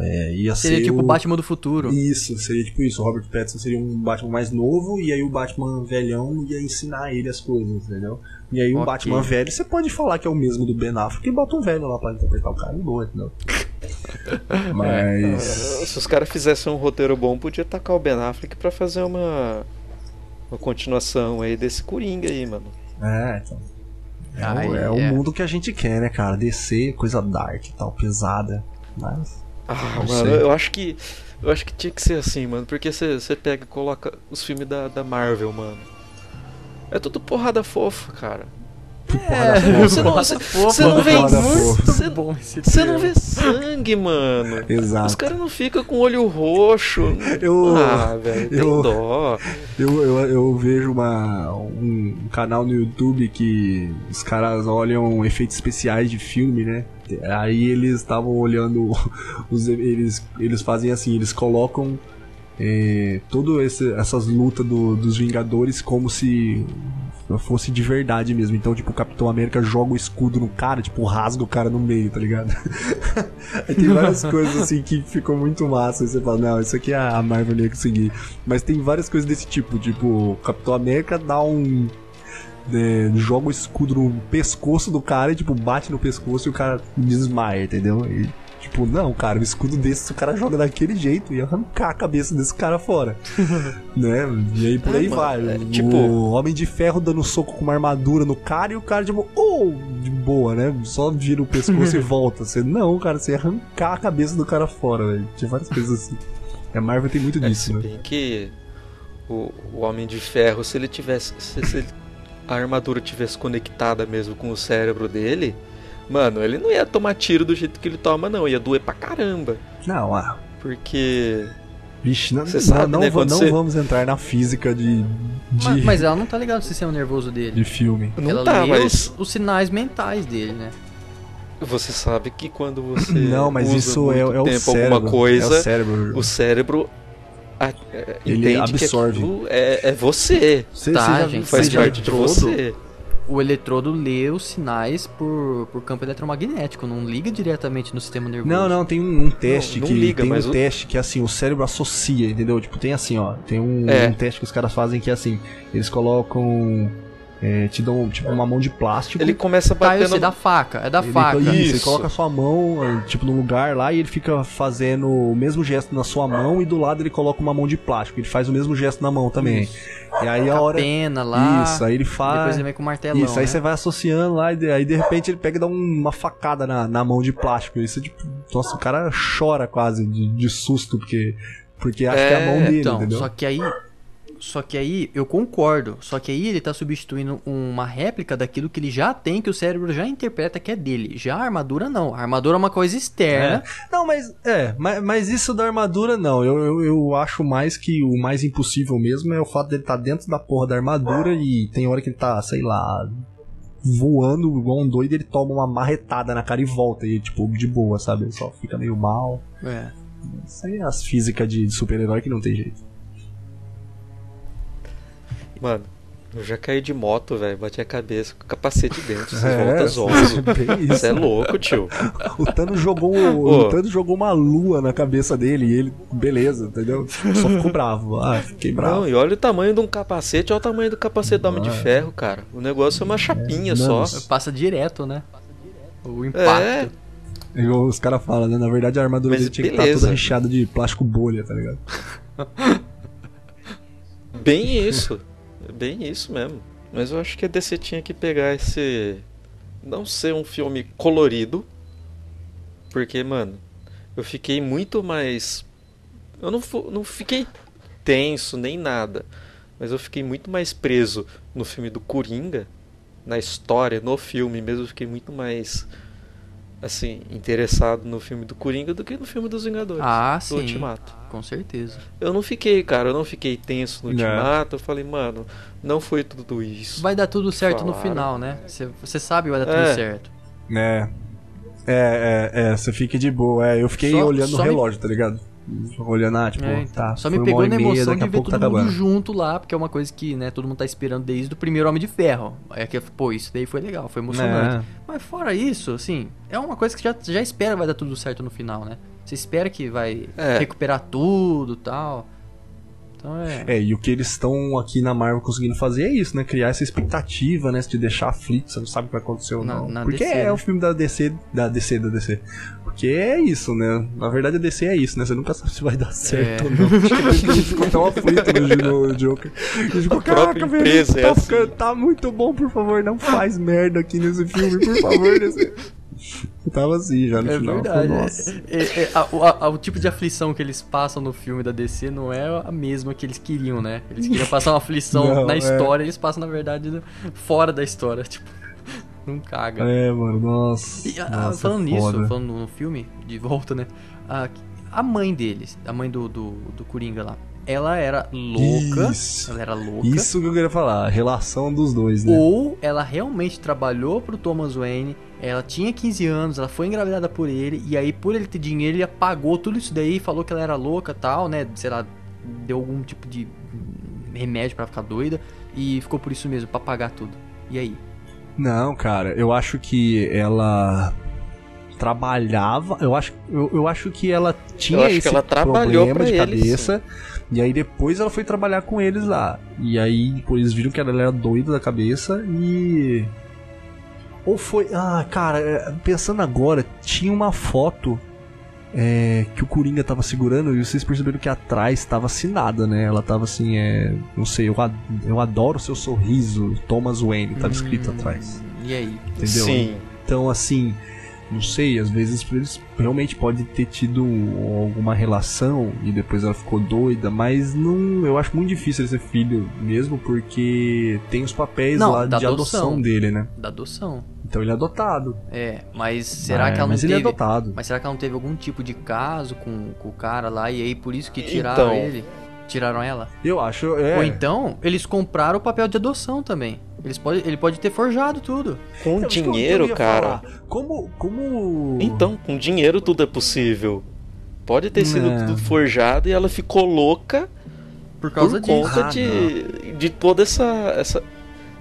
é, ia Seria ser tipo o Batman do futuro. Isso, seria tipo isso. O Robert Pattinson seria um Batman mais novo e aí o Batman velhão ia ensinar ele as coisas, entendeu? E aí o Ok. Batman velho, você pode falar que é o mesmo do Ben Affleck e bota um velho lá pra interpretar o cara e boa, entendeu? Mas... Se os caras fizessem um roteiro bom, podia tacar o Ben Affleck pra fazer uma, uma continuação aí desse Coringa aí, mano. É, então. É, Ai, o, é o é. mundo que a gente quer, né, cara? Descer, coisa dark e tal, pesada. Mas. Ah, Não mano, sei. eu acho que. Eu acho que tinha que ser assim, mano. Porque você você pega e coloca os filmes da, da Marvel, mano. É tudo porrada fofa, cara. É, Você não, você, você não vê. Porrada fofa. Você, você não vê sangue, mano. Os Exato. caras não ficam com o olho roxo. Eu- Ah, velho, tem eu- dó. Eu, eu, eu vejo uma, um, um canal no YouTube que os caras olham efeitos especiais de filme, né? Aí eles estavam olhando os eles eles fazem assim, eles colocam é, todas essas lutas do- dos Vingadores como se fosse de verdade mesmo. Então, tipo, o Capitão América joga o escudo no cara, tipo, rasga o cara no meio, tá ligado? Aí tem várias coisas assim que ficou muito massa. Aí você fala, não, isso aqui a Marvel não ia conseguir. Mas tem várias coisas desse tipo, tipo, o Capitão América dá um. é, joga o escudo no pescoço do cara e, tipo, bate no pescoço e o cara desmaia, entendeu? E, tipo, não, cara, o escudo desse, o cara joga daquele jeito e arrancar a cabeça desse cara fora. né? E aí por É, aí mano, vai. é, o tipo- Homem de Ferro dando soco com uma armadura no cara e o cara, tipo, oh, de boa, né? Só vira o pescoço e volta. Você, não, cara, você ia arrancar a cabeça do cara fora, velho. Tinha várias coisas assim. A Marvel tem muito É, disso, se né? bem que o, o Homem de Ferro, se ele tivesse. Se, se ele- a armadura tivesse conectada mesmo com o cérebro dele, mano, ele não ia tomar tiro do jeito que ele toma, não. Ia doer pra caramba. Não, ah. Porque. Vixe, não, Você não, sabe, não, né, não você- vamos entrar na física de, de, Mas, mas ela não tá ligada no sistema nervoso de dele. filme. Não ela tá, lê mas. os, os sinais mentais dele, né? Você sabe que quando você. Não, mas usa isso é, muito é o tempo cérebro. alguma coisa, É o cérebro. o cérebro. a- é, Ele entende absorve. é, é você. Você, Tá, você já, gente, você Faz parte de eletrodo- você. O eletrodo lê os sinais por, por campo eletromagnético, não liga diretamente no sistema nervoso. Não, não, tem um, um teste Não- não que liga, tem mas um o- teste que assim, o cérebro associa, entendeu? Tipo, tem assim, ó, tem um, É. um teste que os caras fazem que é assim, eles colocam é, te dão tipo uma mão de plástico. Ele começa Tá, eu batendo. sei, da faca, é da ele, faca. Isso, ele Isso. coloca a sua mão, tipo, no lugar lá e ele fica fazendo o mesmo gesto na sua mão e do lado ele coloca uma mão de plástico. Ele faz o mesmo gesto na mão também. E aí a hora. pena lá. Isso, aí ele faz. Depois ele vem com o martelão. Isso, aí né? você vai associando lá, e de- aí de repente ele pega e dá um- uma facada na, na mão de plástico. Isso é tipo, nossa, o cara chora quase de, de susto, porque, porque acha que é a mão É, dele, Então, entendeu? só que aí. Só que aí, eu concordo. Só que aí ele tá substituindo uma réplica daquilo que ele já tem, que o cérebro já interpreta que é dele. Já a armadura não. A armadura é uma coisa externa. Não, mas é, mas, mas isso da armadura não. Eu, eu, eu acho mais que o mais impossível mesmo é o fato dele estar dentro da porra da armadura e tem hora que ele tá, sei lá, voando igual um doido, ele toma uma marretada na cara e volta. E tipo, de boa, sabe? Ele só fica meio mal. É. Isso aí é as físicas de de super-herói que não tem jeito. Mano, eu já caí de moto, velho. Bati a cabeça com o capacete dentro. Você É, volta zonzo. bem isso. Você é louco, tio. O Thanos jogou, Ô. o Thanos jogou uma lua na cabeça dele e ele, beleza, entendeu? Só ficou bravo. Ah, fiquei bravo. Não, e olha o tamanho de um capacete, olha o tamanho do capacete do Homem de Ferro, cara. O negócio é uma chapinha só. Nanos. Passa direto, né? O impacto. É, os caras falam, né? Na verdade a armadura Mas dele tinha que estar beleza. toda recheada de plástico bolha, tá ligado? bem isso. Bem isso mesmo. Mas eu acho que a DC tinha que pegar esse. Não ser um filme colorido. Porque, mano, eu fiquei muito mais. Eu não, não fiquei tenso nem nada. Mas eu fiquei muito mais preso no filme do Coringa. Na história, no filme mesmo. Eu fiquei muito mais. Assim, interessado no filme do Coringa do que no filme dos Vingadores. Ah, do sim. Ultimato. Com certeza. Eu não fiquei, cara, eu não fiquei tenso no É. ultimato. Eu falei, mano, não foi tudo isso. Vai dar tudo certo no Falaram. final, né? Você- sabe que vai dar tudo É. certo. É. É, é, é, você fica de boa. É, eu fiquei Só- olhando só no me- relógio, tá ligado? Olhando, ah, tipo, É, então. tá. Só me pegou na meia, emoção de ver pouco todo tá mundo junto lá, porque é uma coisa que, né, todo mundo tá esperando desde o primeiro Homem de Ferro. É que, pô, isso daí foi legal, foi emocionante. É. Mas fora isso, assim, é uma coisa que já, já espera vai dar tudo certo no final, né? Você espera que vai É. recuperar tudo e tal. Então é. É, e o que eles estão aqui na Marvel conseguindo fazer é isso, né? Criar essa expectativa, né? De deixar aflito, você não sabe o que vai acontecer ou Na- não. na Porque DC, é né? o filme da DC, da DC, da DC. Porque é isso, né? Na verdade a DC é isso, né? Você nunca sabe se vai dar certo É. ou não. Acho que a gente ficou tão aflito no, no Joker. A gente ficou, A própria caraca, velho, empresa é tá, assim." tá muito bom, por favor, não faz merda aqui nesse filme, por favor. Nesse... Eu tava assim já no É final. verdade. Falei, Nossa. É- é- a- o- a- o tipo de aflição que eles passam no filme da DC não é a mesma que eles queriam, né? Eles queriam passar uma aflição Não, na é. história, eles passam, na verdade, fora da história. Tipo, não caga. É, mano, nossa. E, ah, nossa, falando foda. nisso, falando no filme, de volta, né? A, a mãe deles, a mãe do, do, do Coringa lá, ela era louca. Isso. Ela era louca. Isso que eu queria falar, a relação dos dois, né? Ou ela realmente trabalhou pro Thomas Wayne, ela tinha 15 anos, ela foi engravidada por ele, e aí por ele ter dinheiro, ele apagou tudo isso daí, falou que ela era louca tal, né? Sei lá, deu algum tipo de remédio pra ficar doida, e ficou por isso mesmo, pra pagar tudo. E aí? Não, cara, eu acho que ela trabalhava, eu acho, eu, eu acho que ela tinha Eu acho que esse ela trabalhou problema pra de eles, cabeça. E aí depois ela foi trabalhar com eles lá. E aí depois eles viram que ela era doida da cabeça e ou foi, ah, cara, é, pensando agora, tinha uma foto é, que o Coringa tava segurando e vocês perceberam que atrás tava assinada, né? Ela tava assim, é, não sei, eu, ad- eu adoro seu sorriso, Thomas Wayne, tava escrito Hum, atrás. E aí? Entendeu? Sim. Então, assim, não sei, às vezes eles realmente pode ter tido alguma relação e depois ela ficou doida, mas não, eu acho muito difícil ele ser filho mesmo, porque tem os papéis Não, lá da de adoção. adoção. dele, né? Da adoção. Então ele é adotado. É, mas será É, que ela não mas ele teve... é adotado. Mas será que ela não teve algum tipo de caso com, com o cara lá e aí por isso que tiraram Então. ele? Tiraram ela? Eu acho, é. Ou então, eles compraram o papel de adoção também. Eles pode, ele pode ter forjado tudo. Com É, eu- eu dinheiro, cara. falar. Como, como. Então, com dinheiro tudo é possível. Pode ter sido É. tudo forjado e ela ficou louca Por causa por disso. conta Ah, de, de toda essa, essa,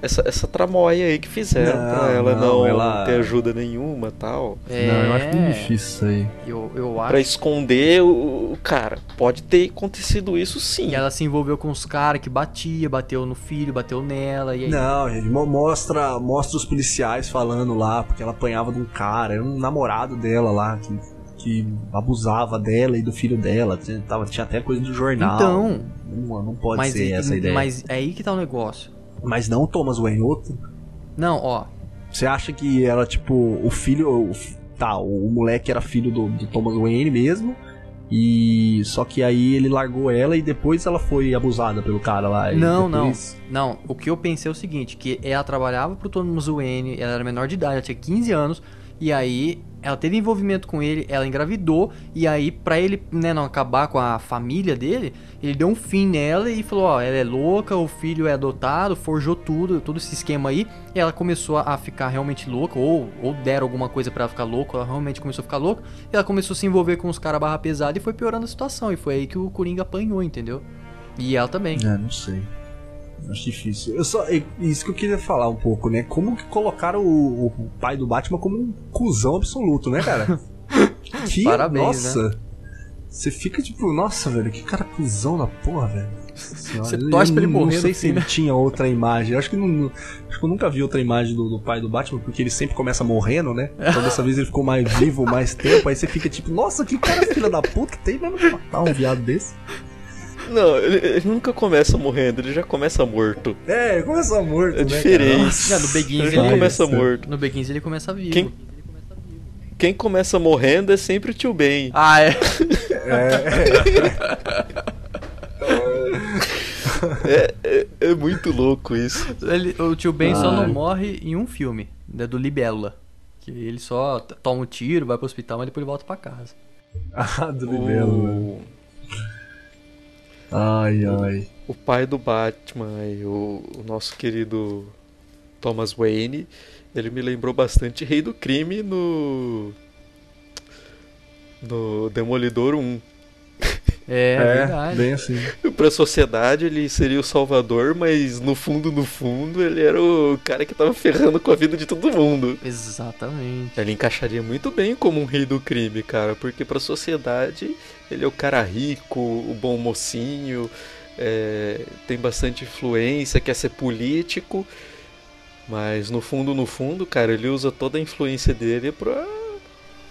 essa, essa tramóia aí que fizeram Não, pra ela não, não, ela- ter ajuda nenhuma tal. É, Não, eu acho muito difícil isso aí. Eu, eu acho. Pra esconder o, cara. Pode ter acontecido isso sim. E ela se envolveu com os caras que batia, bateu no filho, bateu nela. E aí, Não, gente, mo- mostra, mostra os policiais falando lá, porque ela apanhava de um cara, era um namorado dela lá, que que abusava dela e do filho dela. Tinha, tava, tinha até coisa do jornal. Então, Não, não pode mas, ser aí- essa ideia. Mas... mas é aí que tá o negócio. Não o Thomas Wayne, outro. Não, ó, Você acha que era tipo o filho. o tá, o moleque era filho do, do Thomas Wayne mesmo. E só que aí ele largou ela e depois ela foi abusada pelo cara lá. Não, depois... Não, o que eu pensei é o seguinte, que ela trabalhava pro Thomas Wayne, ela era menor de idade, ela tinha 15 anos, e aí ela teve envolvimento com ele, ela engravidou, e aí pra ele, né, não acabar com a família dele, ele deu um fim nela e falou, ó, ela é louca, o filho é adotado, forjou tudo, todo esse esquema aí, e ela começou a ficar realmente louca, ou, ou deram alguma coisa pra ela ficar louca, ela realmente começou a ficar louca, e ela começou a se envolver com os caras barra pesada e foi piorando a situação, e foi aí que o Coringa apanhou, entendeu? E ela também. É, não sei. Acho difícil. Eu só, é isso que eu queria falar um pouco, né? Como que colocaram o, o pai do Batman como um cuzão absoluto, né, cara? que, Parabéns, nossa. Você fica tipo, nossa, velho, que cara cuzão da porra, velho. Senhora, Você torce pra ele não- morrer Não sei se ele né? tinha outra imagem. Eu acho que não, acho que eu nunca vi outra imagem do, do pai do Batman, porque ele sempre começa morrendo, né? Então dessa vez ele ficou mais vivo mais tempo. Aí você fica tipo, nossa, que cara filha da puta tem mesmo de matar um viado desse. Não, ele, ele nunca começa morrendo, ele já começa morto. É, ele começa morto, É né, diferente. Não, no Begins Ele já ele- começa morto. No Begins ele começa vivo. Quem, quem começa morrendo é sempre o tio Ben. Ah, é. É, é, é muito louco isso. Ele- o tio Ben só não morre em um filme, né, do Libélula. Que ele só toma um tiro, vai pro hospital, mas depois ele volta pra casa. Ah, do? O, Ai, ai. o pai do Batman e o, o nosso querido Thomas Wayne, ele me lembrou bastante Rei do Crime no. No Demolidor 1. É, verdade. bem assim. Pra sociedade ele seria o salvador, mas no fundo, no fundo, ele era o cara que tava ferrando com a vida de todo mundo. Exatamente. Ele encaixaria muito bem como um rei do crime, cara, porque pra sociedade ele é o cara rico, o bom mocinho, é, tem bastante influência, quer ser político, mas no fundo, no fundo, cara, ele usa toda a influência dele pra.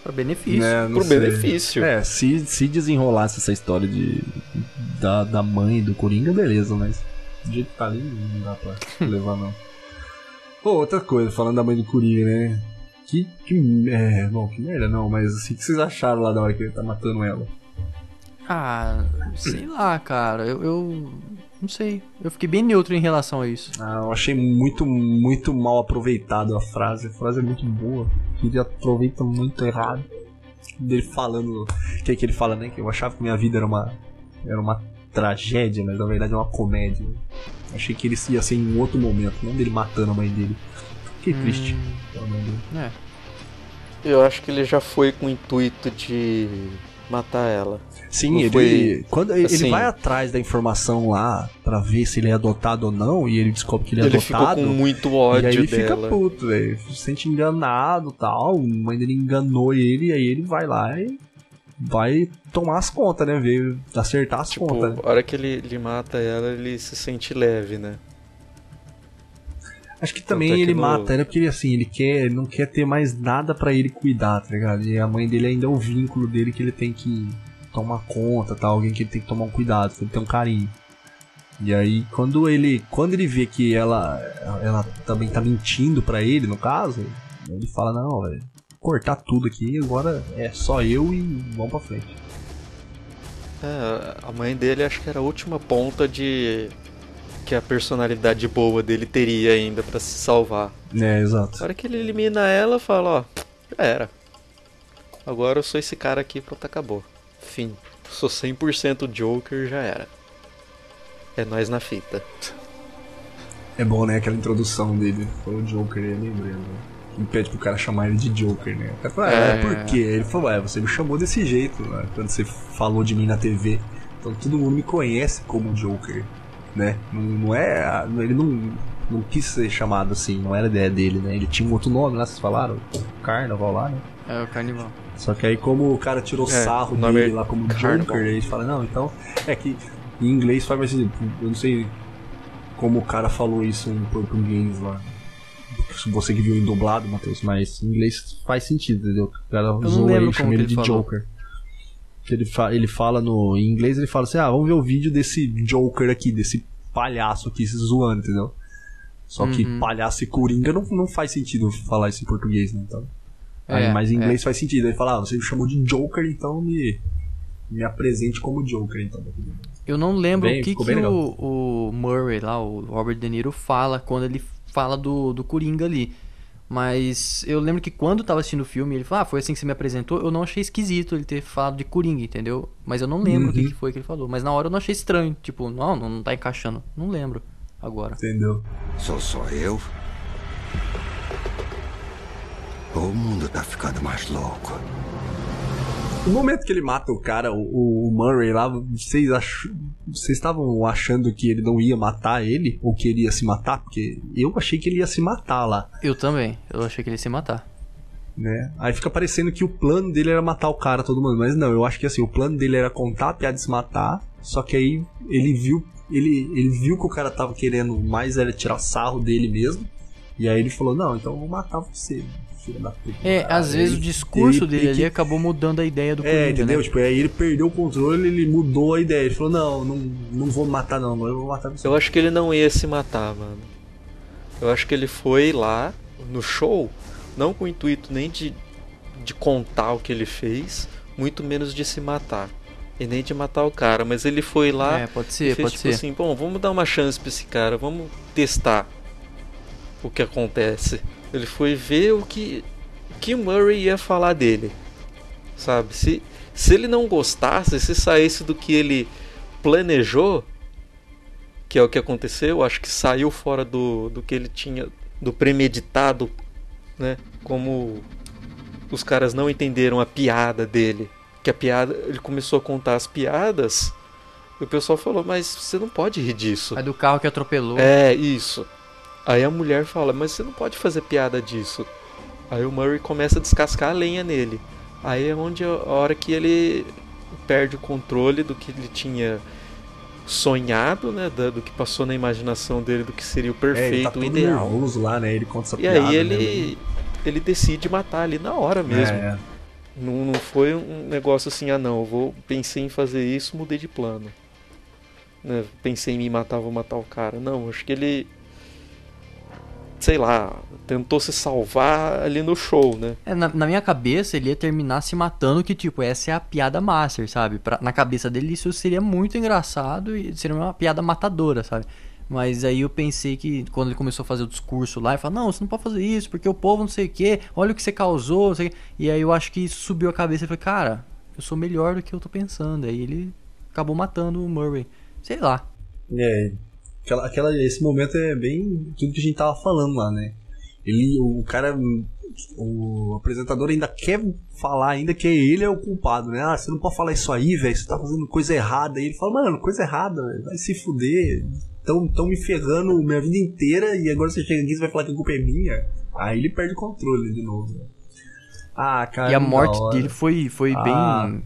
Pra benefício. Não pro sei. benefício. É, se, se desenrolasse essa história de, da, da mãe do Coringa, beleza, mas do jeito que tá ali, não dá pra levar, não. Pô, outra coisa, falando da mãe do Coringa, né? Que, que é, bom, que merda não, mas assim, o que vocês acharam lá da hora que ele tá matando ela? Ah, sei lá, cara. Eu, eu não sei. Eu fiquei bem neutro em relação a isso. Ah, eu achei muito, muito mal aproveitado a frase. A frase é muito boa. Ele aproveita muito errado. Dele falando. O que, que ele fala, né? Que eu achava que minha vida era uma. Era uma tragédia, mas na verdade é uma comédia. Achei que ele ia ser em outro momento, não dele matando a mãe dele. Fiquei triste pela mãe dele. É. Eu acho que ele já foi com o intuito de matar ela. Sim, Não ele, foi- quando ele assim- vai atrás da informação lá pra ver se ele é adotado ou não, e ele descobre que ele é Ele ficou adotado. com muito E ódio aí ele dela. fica puto, velho. Se sente enganado tal. A mãe dele enganou ele, e aí ele vai lá e vai tomar as contas, né? Ver, acertar as Tipo, contas. né? a hora que ele, ele mata ela, ele se sente leve, né? Acho que também é que ele no- mata ela porque ele, assim, ele quer, ele não quer ter mais nada pra ele cuidar, tá ligado? E a mãe dele ainda é o vínculo dele que ele tem que tomar conta, tá? Alguém que ele tem que tomar um cuidado, que ele tem um carinho. E aí, quando ele, quando ele vê que ela, ela também tá mentindo pra ele, no caso, ele fala, não, velho, cortar tudo aqui, agora é só eu e vamos pra frente. É, a mãe dele acho que era a última ponta de que a personalidade boa dele teria ainda pra se salvar. É, Na exato. hora que ele elimina ela, fala, ó, já era. Agora eu sou esse cara aqui, pronto, acabou. Fim. Sou 100% Joker, já era. É nós na fita. É bom, né, aquela introdução dele, foi o Joker, eu lembrei, né? Que pede pro cara chamar ele de Joker, né? O cara fala, é, É. por quê? Ele falou, é, você me chamou desse jeito, né? quando você falou de mim na TV. Então todo mundo me conhece como Joker, né? Não, não é. Ele não, não quis ser chamado assim, não era ideia dele, né? Ele tinha um outro nome lá, vocês falaram? Carnaval lá, né? É o carnival. Só que aí como o cara tirou É, sarro dele é lá como Carnival. Joker, aí eles falam, não, então. É que em inglês faz mais sentido. Eu não sei como o cara falou isso em português lá. Você que viu em dublado, Matheus, mas em inglês faz sentido, entendeu? O cara não zoa ele, chama ele que de falou. Joker. Que ele, fa ele fala no. Em inglês ele fala assim: ah, vamos ver o vídeo desse Joker aqui, desse palhaço aqui se zoando, entendeu? Só que Uhum. palhaço e coringa não, não faz sentido falar isso em português, né? Então. Aí, É, mas em é. inglês faz sentido. Ele fala, ah, você me chamou de Joker, então me, me apresente como Joker, então. Eu não lembro Bem, o que, que o, o Murray lá, o Robert De Niro, fala quando ele fala do, do Coringa ali. Mas eu lembro que quando eu tava assistindo o filme, ele falou, ah, foi assim que você me apresentou, eu não achei esquisito ele ter falado de Coringa, entendeu? Mas eu não lembro o que, Uhum. que foi que ele falou. Mas na hora eu não achei estranho. Tipo, não, não, não tá encaixando. Não lembro agora. Entendeu? Sou só eu? O mundo tá ficando mais louco? No momento que ele mata o cara, o, o Murray lá, vocês ach... vocês estavam achando que ele não ia matar ele? Ou que ele ia se matar? Porque eu achei que ele ia se matar lá, Eu também. Eu achei que ele ia se matar. né? Aí fica parecendo que o plano dele era matar o cara, todo mundo. Mas não, eu acho que assim, o plano dele era contar a piada e se matar. Só que aí ele viu. Ele, ele viu que o cara tava querendo mais era tirar sarro dele mesmo. E aí ele falou, não, então eu vou matar você. É, às vezes o discurso ele dele tem ali que- acabou mudando a ideia do É, Coringa, entendeu? né? Tipo, aí ele perdeu o controle, ele mudou a ideia. Ele falou, não, não, não vou matar não, eu vou matar você. Eu acho que ele não ia se matar, mano. Eu acho que ele foi lá no show, não com o intuito nem de, de contar o que ele fez, muito menos de se matar. E nem de matar o cara, mas ele foi lá É, pode e ser, fez pode tipo ser. assim, bom, vamos dar uma chance pra esse cara, vamos testar o que acontece. Ele foi ver o que, que Murray ia falar dele. Sabe? Se, se ele não gostasse, se saísse do que ele planejou, que é o que aconteceu, acho que saiu fora do, do que ele tinha, do premeditado, né? Como os caras não entenderam a piada dele. Que a piada, ele começou a contar as piadas, e o pessoal falou, mas você não pode rir disso. Aí do carro que atropelou. É, isso. Aí a mulher fala, mas você não pode fazer piada disso. Aí o Murray começa a descascar a lenha nele. Aí é onde a hora que ele perde o controle do que ele tinha sonhado, né? Do que passou na imaginação dele, do que seria o é, perfeito, ele tá o todo ideal. nervoso lá, né? Ele conta essa E piada, aí né? ele, ele decide matar ali na hora mesmo. É, Não, não foi um negócio assim, ah não, eu vou, pensei em fazer isso, mudei de plano. Né, Pensei em me matar, vou matar o cara. Não, acho que ele. Sei lá, tentou se salvar ali no show, né? É, na, na minha cabeça, ele ia terminar se matando, que, tipo, essa é a piada master, sabe? Pra- na cabeça dele, isso seria muito engraçado e seria uma piada matadora, sabe? Mas aí eu pensei que quando ele começou a fazer o discurso lá, ele falou, não, você não pode fazer isso, porque o povo não sei o que, olha o que você causou, não sei o quê. E aí eu acho que isso subiu a cabeça e falei, cara, eu sou melhor do que eu tô pensando. Aí ele acabou matando o Murray. Sei lá. É, aquela, aquela, esse momento é bem tudo que a gente tava falando lá, né? Ele, o cara, o apresentador ainda quer falar ainda que ele é o culpado, né? Ah, você não pode falar isso aí, velho, você tá fazendo coisa errada. E ele fala, mano, coisa errada, velho, vai se fuder. Tão, tão me ferrando minha vida inteira e agora você chega aqui e vai falar que a culpa é minha. Aí ele perde o controle de novo. né? Ah, cara. e a morte dele foi, foi Ah. bem.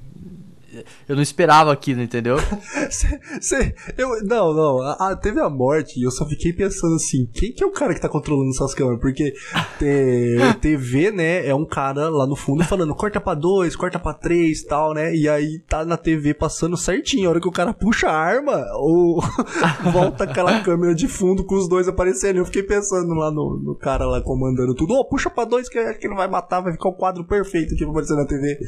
Eu não esperava aquilo, entendeu? Cê- cê- eu, não, não. a- a- teve a morte e eu só fiquei pensando assim: quem que é o cara que tá controlando essas câmeras? Porque te- TV, né, é um cara lá no fundo falando corta pra dois, corta pra três e tal, né? E aí tá na TV passando certinho. A hora que o cara puxa a arma, ou volta aquela câmera de fundo com os dois aparecendo. Eu fiquei pensando lá no, no cara lá comandando tudo: ô, puxa pra dois que acho que ele vai matar, vai ficar o quadro perfeito aqui pra aparecer na TV.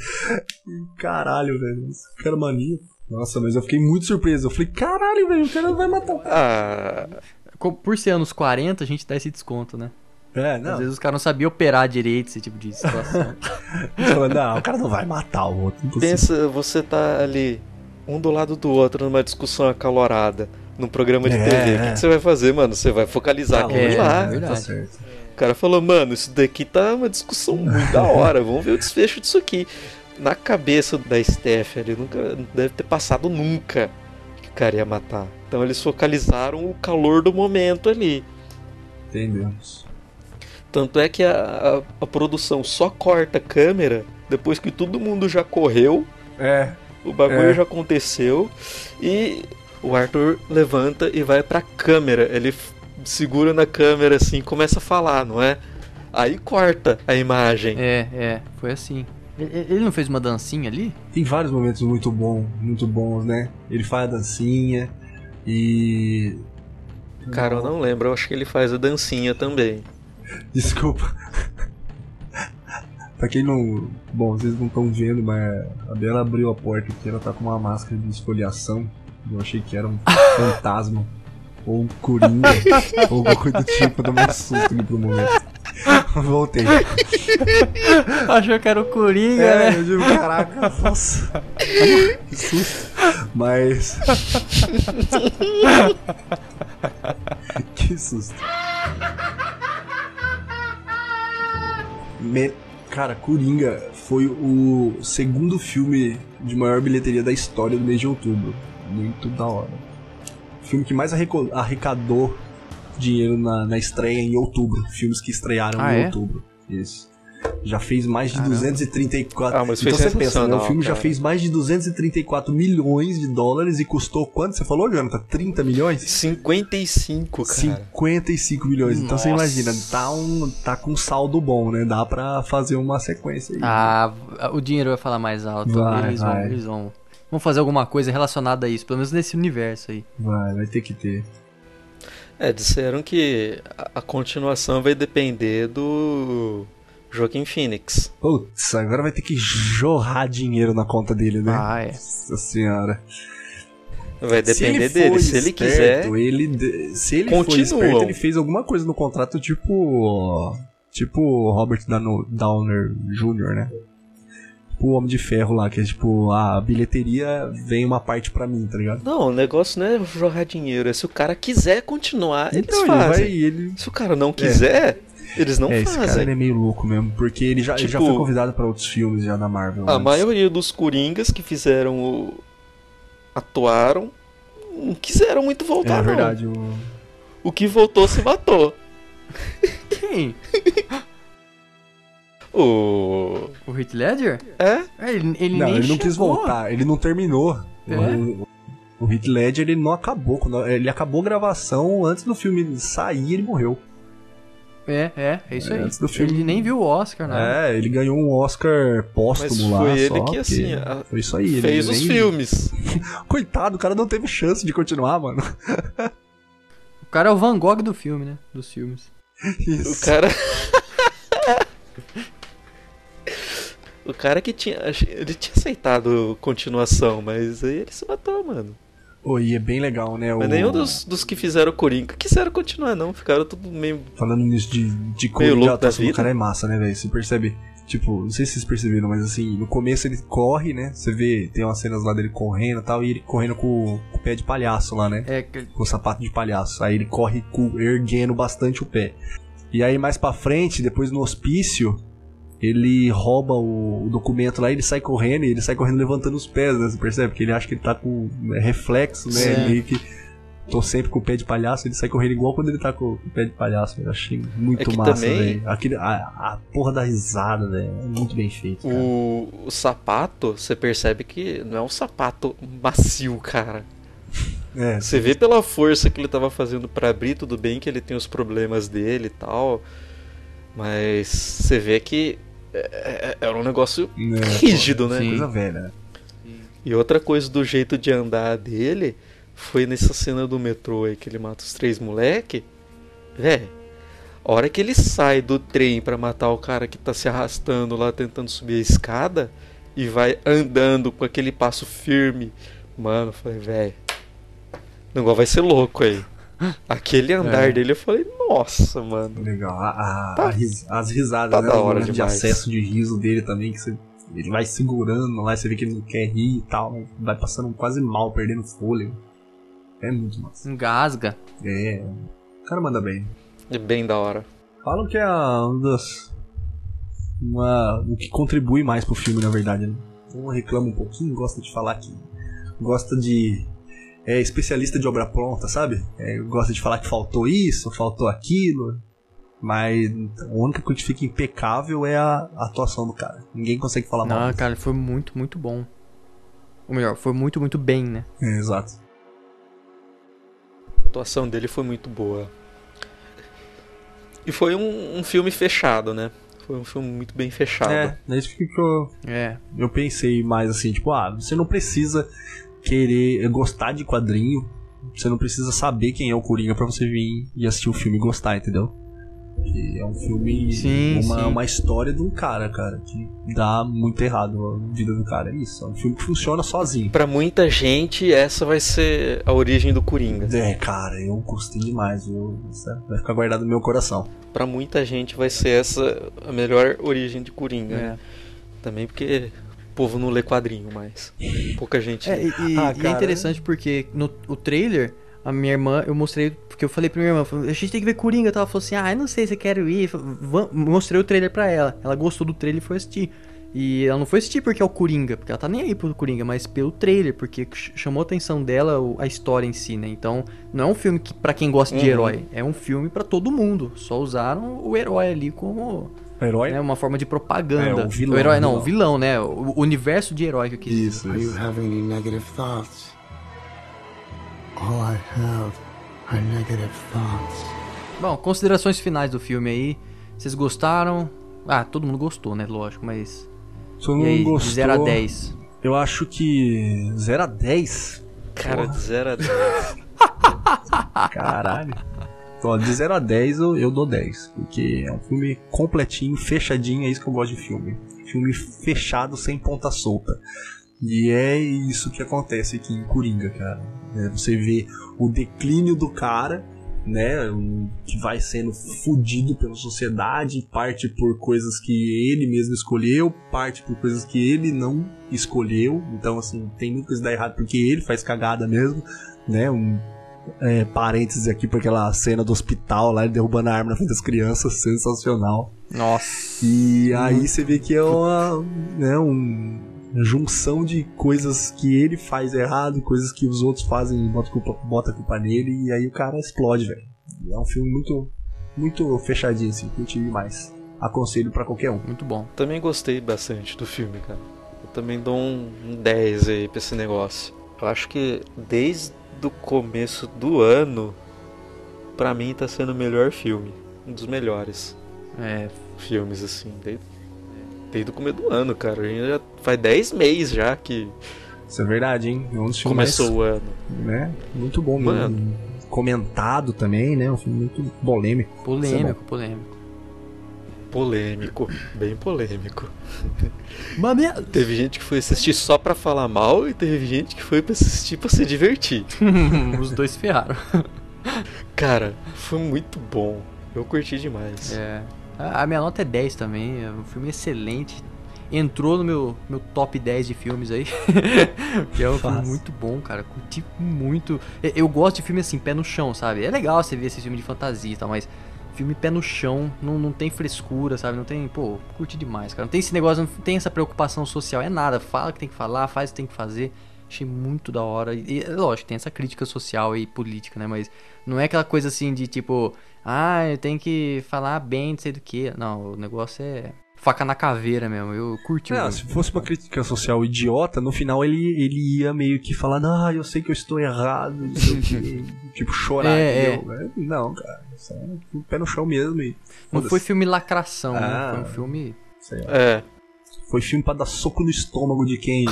Caralho, velho. Esse cara mania. Nossa, mas eu fiquei muito surpreso. Eu falei, caralho, velho, o cara vai matar o cara. Ah, Por ser anos 40, a gente dá esse desconto, né? É, Às não. vezes os caras não sabiam operar direito esse tipo de situação. Falando, não, o cara não vai matar o outro. impossível. pensa, você tá ali, um do lado do outro, numa discussão acalorada, num programa de É, TV. O é. que, que você vai fazer, mano? Você vai focalizar Tá aquilo é, lá. é verdade. Tá certo. O cara falou, mano, isso daqui tá uma discussão muito da hora, vamos ver o desfecho disso aqui. Na cabeça da Steph ali, nunca deve ter passado nunca que o cara ia matar. Então eles focalizaram o calor do momento ali. Entendemos. Tanto é que a, a, a produção só corta a câmera depois que todo mundo já correu, É. o bagulho É. já aconteceu e o Arthur levanta e vai pra câmera. Ele segura na câmera assim e começa a falar, não é? Aí corta a imagem. É, é, foi assim. Ele não fez uma dancinha ali? Tem vários momentos muito bons, muito bons, né? Ele faz a dancinha e. Cara, eu não lembro, eu acho que ele faz a dancinha também. Desculpa. pra quem não. Bom, vocês não estão vendo, mas a Bela abriu a porta aqui, ela tá com uma máscara de esfoliação. Eu achei que era um fantasma. Ou um coringa. ou alguma coisa do tipo, deu um susto aqui pro momento. Voltei. Achou que era o Coringa, É, né? eu digo, caraca, nossa. Que susto. Mas. que susto. Me- Cara, Coringa foi o segundo filme de maior bilheteria da história do mês de outubro. Muito da hora. O filme que mais arrecadou dinheiro na, na estreia em outubro. Filmes que estrearam Ah, em é? outubro. Isso. Já fez mais de Caramba. 234. Ah, mas então você pensa, né? O filme já cara. fez mais de 234 milhões de dólares e custou quanto? Você falou, Jonathan? 30 milhões? 55, cara. 55 milhões. Então você Nossa. imagina, tá, um, tá com um saldo bom, né? Dá pra fazer uma sequência aí. Ah, o dinheiro vai falar mais alto. Vai, eles, vão, vai. eles vão. Vão fazer alguma coisa relacionada a isso, pelo menos nesse universo aí. Vai, vai ter que ter. É, disseram que a, continuação vai depender do Joaquim Phoenix. Putz, agora vai ter que jorrar dinheiro na conta dele, né? Ah, é. Nossa senhora. Vai depender se dele. for Se ele esperto, quiser. ele se ele continuam. esperto, ele fez alguma coisa no contrato tipo. Tipo Robert Downer Jr., né? Tipo o Homem de Ferro lá, que é tipo, a bilheteria vem uma parte pra mim, tá ligado? Não, o negócio não é jogar dinheiro. É se o cara quiser continuar, eles Então ele fazem. vai ele. Se o cara não quiser, eles não é, esse cara fazem. ele é meio louco mesmo, porque ele já, ele já Tipo, foi convidado pra outros filmes já da Marvel. A antes. maioria dos Coringas que fizeram o. atuaram. Não quiseram muito voltar, É não. verdade, o... O que voltou se matou. Quem? O. O Heath Ledger? É? É, ele, ele Não, nem ele não quis voltar, ele não terminou. É? O, o Heath Ledger, ele não acabou. quando- Ele acabou a gravação antes do filme sair, ele morreu. É, é, é isso É, aí. antes do filme- Ele nem viu o Oscar, né? É, ele ganhou um Oscar póstumo lá. foi ele só que, assim, a- Foi isso aí. ele Fez os nem- filmes. Coitado, o cara não teve chance de continuar, mano. O cara é o Van Gogh do filme, né? Dos filmes. Isso. O cara. o cara que tinha. Ele tinha aceitado continuação, mas aí ele se matou, mano. Oi, e é bem legal, né? Mas o... nenhum dos, dos que fizeram Coringa quiseram continuar, não. Ficaram tudo meio. Falando nisso de, de Coringa, louco a atuação do cara é massa, né, velho? Você percebe, tipo, não sei se vocês perceberam, mas assim, no começo ele corre, né? Você vê, tem umas cenas lá dele correndo e tal, e ele correndo com, com o pé de palhaço lá, né? É, que- Com o sapato de palhaço. Aí ele corre com- erguendo bastante o pé. E aí mais pra frente, depois no hospício, ele rouba o, o documento lá e ele sai correndo, e ele sai correndo levantando os pés, né? Você percebe? Porque ele acha que ele tá com é, reflexo, né? Sim. Meio que. Tô sempre com o pé de palhaço, ele sai correndo igual quando ele tá com o pé de palhaço. Eu achei muito É massa, também- velho. A, a porra da risada, velho. É muito bem feito. Cara. O, o sapato, você percebe que não é um sapato macio, cara. É, Você vê pela força que ele tava fazendo pra abrir, tudo bem que ele tem os problemas dele e tal. Mas você vê que era um negócio É, rígido, né? sim. coisa velha, né? E outra coisa do jeito de andar dele foi nessa cena do metrô aí que ele mata os três moleque. Véi, a hora que ele sai do trem pra matar o cara que tá se arrastando lá tentando subir a escada e vai andando com aquele passo firme. Mano, eu falei, véi, o negócio vai ser louco aí. Aquele andar É. dele eu falei, nossa, mano. Legal. A- a- Tá- a ris- as risadas, tá né? da O hora de demais. acesso de riso dele também, que você, ele vai segurando lá, você vê que ele não quer rir e tal, vai passando quase mal, perdendo fôlego. É muito massa. engasga. É. O cara manda bem. É bem da hora. Falam que é uma das. Uma, o que contribui mais pro filme, na verdade, né? Um reclama um pouquinho, gosta de falar que. Gosta de. É especialista de obra pronta, sabe? É, gosta de falar que faltou isso, faltou aquilo. Mas a única coisa que fica impecável é a atuação do cara. Ninguém consegue falar mal. Não, cara, ele foi muito, muito bom. Ou melhor, foi muito, muito bem, né? É, exato. A atuação dele foi muito boa. E foi um, um filme fechado, né? Foi um filme muito bem fechado. É, é isso que eu, É. eu pensei mais assim, tipo, ah, você não precisa querer gostar de quadrinho, você não precisa saber quem é o Coringa pra você vir e assistir o filme e gostar, entendeu? Que é um filme, Sim, uma, sim. uma história de um cara, cara, que dá muito errado a vida do cara. É isso, é um filme que funciona sozinho. Pra muita gente, essa vai ser a origem do Coringa. É, cara, eu gostei demais, eu, é- vai ficar guardado no meu coração. Pra muita gente vai ser essa a melhor origem de Coringa. É. Também porque povo não lê quadrinho mais. Pouca gente. É, e, e- Ah, e é interessante porque no o trailer, a minha irmã, eu mostrei, porque eu falei pra minha irmã, falei, a gente tem que ver Coringa, ela falou assim, ah, eu não sei se eu quero ir, mostrei o trailer pra ela, ela gostou do trailer e foi assistir. E ela não foi assistir porque é o Coringa, porque ela tá nem aí pro Coringa, mas pelo trailer, porque ch- chamou a atenção dela a história em si, né? Então, não é um filme que, pra quem gosta de Uhum. herói, é um filme pra todo mundo. Só usaram o herói ali como Herói? né, uma forma de propaganda. É, o vilão, herói, não, vilão. o vilão, né? O, o universo de herói que eu quis dizer. Isso, Are you having any negative thoughts? All I have are negative thoughts. Bom, considerações finais do filme aí. Vocês gostaram? Ah, todo mundo gostou, né? Lógico, mas. E não aí, gostou, de 0 a 10. Eu acho que 0 a 10 Cara, de 0 a 10. Caralho. De 0 a 10 eu, eu dou 10. Porque é um filme completinho, fechadinho, é isso que eu gosto de filme. Filme fechado, sem ponta solta. E é isso que acontece aqui em Coringa, cara. É, você vê o declínio do cara, né? Que vai sendo fudido pela sociedade, parte por coisas que ele mesmo escolheu, parte por coisas que ele não escolheu. Então, assim, tem muita coisa que dá errado porque ele faz cagada mesmo, né? Um, é, parênteses aqui pra aquela cena do hospital lá, ele derrubando a arma na frente das crianças, sensacional. Nossa. E aí você vê que é uma, né, um- uma junção de coisas que ele faz errado, coisas que os outros fazem e bota, culpa, bota a culpa nele, e aí o cara explode, velho. É um filme muito, muito fechadinho, assim, curti demais. Aconselho pra qualquer um. Muito bom. Também gostei bastante do filme, cara. Eu também dou um, um 10 aí pra esse negócio. Eu acho que desde o começo do ano, pra mim tá sendo o melhor filme. Um dos melhores É, filmes, assim. Desde, desde o começo do ano, cara. A gente já faz 10 meses já que Isso é verdade, hein? É um dos filmes começou o ano. mais, né? Muito bom mesmo. Mano. Comentado também, né? Um filme muito polêmico. polêmico, polêmico. Polêmico, bem polêmico. Mas minha... Teve gente que foi assistir só pra falar mal e teve gente que foi pra assistir pra se divertir. Os dois ferraram. Cara, foi muito bom. Eu curti demais. É. A minha nota é 10 também. É um filme excelente. Entrou no meu, meu top 10 de filmes aí. que é um filme muito bom, cara. Curti muito. Eu, eu gosto de filme assim, pé no chão, sabe? É legal você ver esse filme de fantasia e tal, mas filme pé no chão, não, não tem frescura, sabe? Não tem, pô, curti demais, cara. Não tem esse negócio, não tem essa preocupação social, é nada. Fala o que tem que falar, faz o que tem que fazer. Achei muito da hora. E, lógico, tem essa crítica social e política, né? Mas não é aquela coisa assim de tipo, ah, eu tenho que falar bem, não sei do que. Não, o negócio é faca na caveira mesmo. Eu curti muito. se fosse uma crítica social idiota, no final ele, ele ia meio que falar, ah, eu sei que eu estou errado, não sei o quê", tipo, chorar, É? É, Não, cara, isso é um pé no chão mesmo. E, Não foi filme lacração, Ah. né? Foi um filme. Sei lá. É, Foi filme pra dar soco no estômago de quem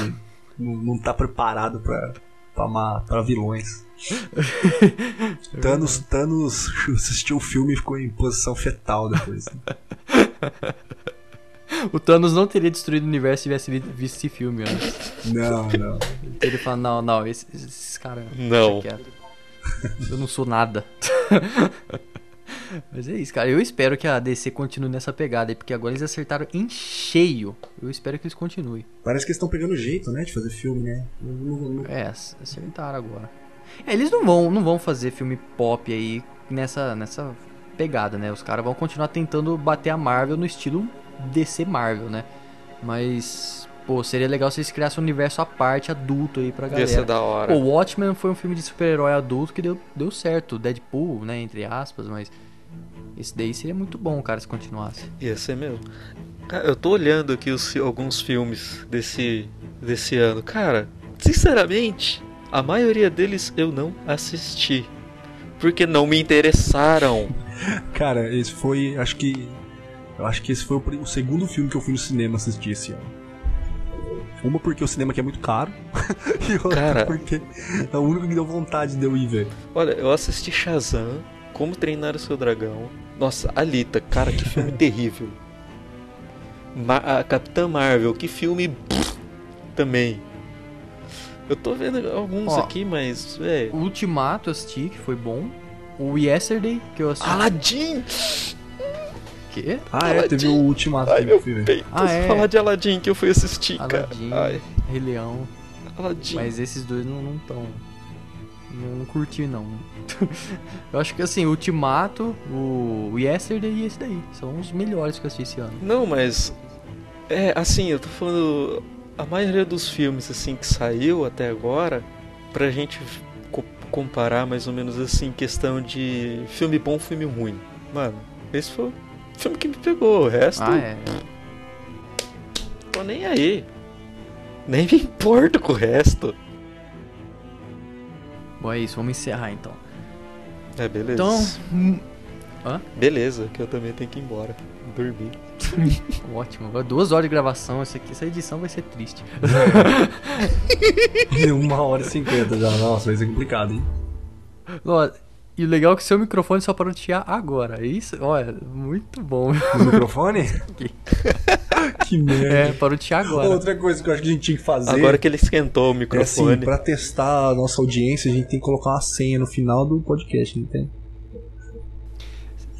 não, não tá preparado pra, pra, ma- pra vilões. Thanos, Thanos assistiu o filme e ficou em posição fetal depois. O Thanos não teria destruído o universo se tivesse vi- visto esse filme antes. Não, não. Ele fala, não, não, esses, esses caras. Não. Eu não sou nada. Mas é isso, cara. Eu espero que a DC continue nessa pegada aí, porque agora eles acertaram em cheio. Eu espero que eles continuem. Parece que eles estão pegando jeito, né, de fazer filme, né? É, ac- acertaram agora. É, eles não vão, não vão fazer filme pop aí nessa, nessa pegada, né? Os caras vão continuar tentando bater a Marvel no estilo DC Marvel, né? Mas, pô, seria legal se eles criassem um universo à parte, adulto aí pra ia galera. ser da hora. Pô, Watchmen foi um filme de super-herói adulto que deu, deu certo. Deadpool, né? Entre aspas, mas. Esse daí seria muito bom, cara, se continuasse. Ia ser mesmo. Cara, eu tô olhando aqui os, alguns filmes desse, desse ano. Cara, sinceramente, a maioria deles eu não assisti. porque não me interessaram. Cara, esse foi, acho que. Eu acho que esse foi o, o segundo filme que eu fui no cinema assistir esse ano. Uma porque o cinema aqui é muito caro. e outra Cara. porque é o único que deu vontade de eu ir ver. Olha, eu assisti Shazam, Como Treinar o Seu Dragão. Nossa, Alita, cara, que filme terrível. Ma a Capitã Marvel, que filme pff, também. Eu tô vendo alguns Ó. aqui, mas, é. O Ultimato eu assisti, que foi bom. O Yesterday, que eu assisti. Aladdin! Quê? Ah, é, teve o Ultimato Ai, meu ver. peito. Ah, é. Falar de Aladdin que eu fui assistir, Aladdin, cara. Ai, Rei Leão. Aladdin. Mas esses dois não não tão. Não, não curti, não. eu acho que assim, o Ultimato, o, Yesterday e esse daí. São os melhores que eu assisti esse ano. Não, mas. É, assim, eu tô falando. A maioria dos filmes, assim, que saiu até agora, pra gente co- comparar mais ou menos assim, questão de filme bom, filme ruim. Mano, esse foi filme que me pegou. O resto, Ah, é. tô nem aí. Nem me importo com o resto. Bom, é isso, vamos encerrar então. É, beleza. Então, hum, Beleza, que eu também tenho que ir embora. Dormir. ótimo. Duas horas de gravação, essa, aqui, essa edição vai ser triste. Uma hora e cinquenta já. Nossa, vai ser complicado, hein? Ó, e o legal é que seu microfone só parou de chiar agora. Isso, olha, muito bom. No microfone? que merda. É, parou de chiar agora. Outra coisa que eu acho que a gente tinha que fazer Agora que ele esquentou o é assim, microfone. pra testar a nossa audiência, a gente tem que colocar uma senha no final do podcast, não tem?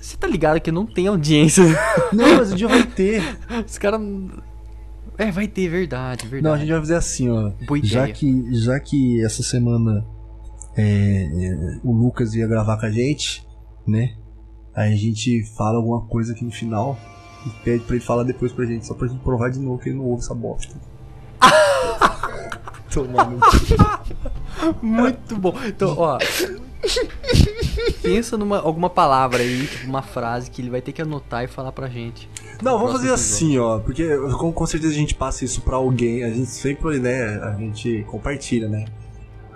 Você tá ligado que não tem audiência? Não, mas um dia vai ter. Os caras. É, vai ter, verdade, verdade. Não, a gente vai fazer assim, ó. Boa Já ideia. que, já que essa semana é, o Lucas ia gravar com a gente, né? Aí a gente fala alguma coisa aqui no final e pede pra ele falar depois pra gente, só pra gente provar de novo que ele não ouve essa bosta. Tomando. Muito bom. Então, ó. Pensa numa alguma palavra aí, tipo uma frase que ele vai ter que anotar e falar pra gente. Não, vamos fazer assim, ó, porque com, com certeza a gente passa isso pra alguém, a gente sempre, né, a gente compartilha, né?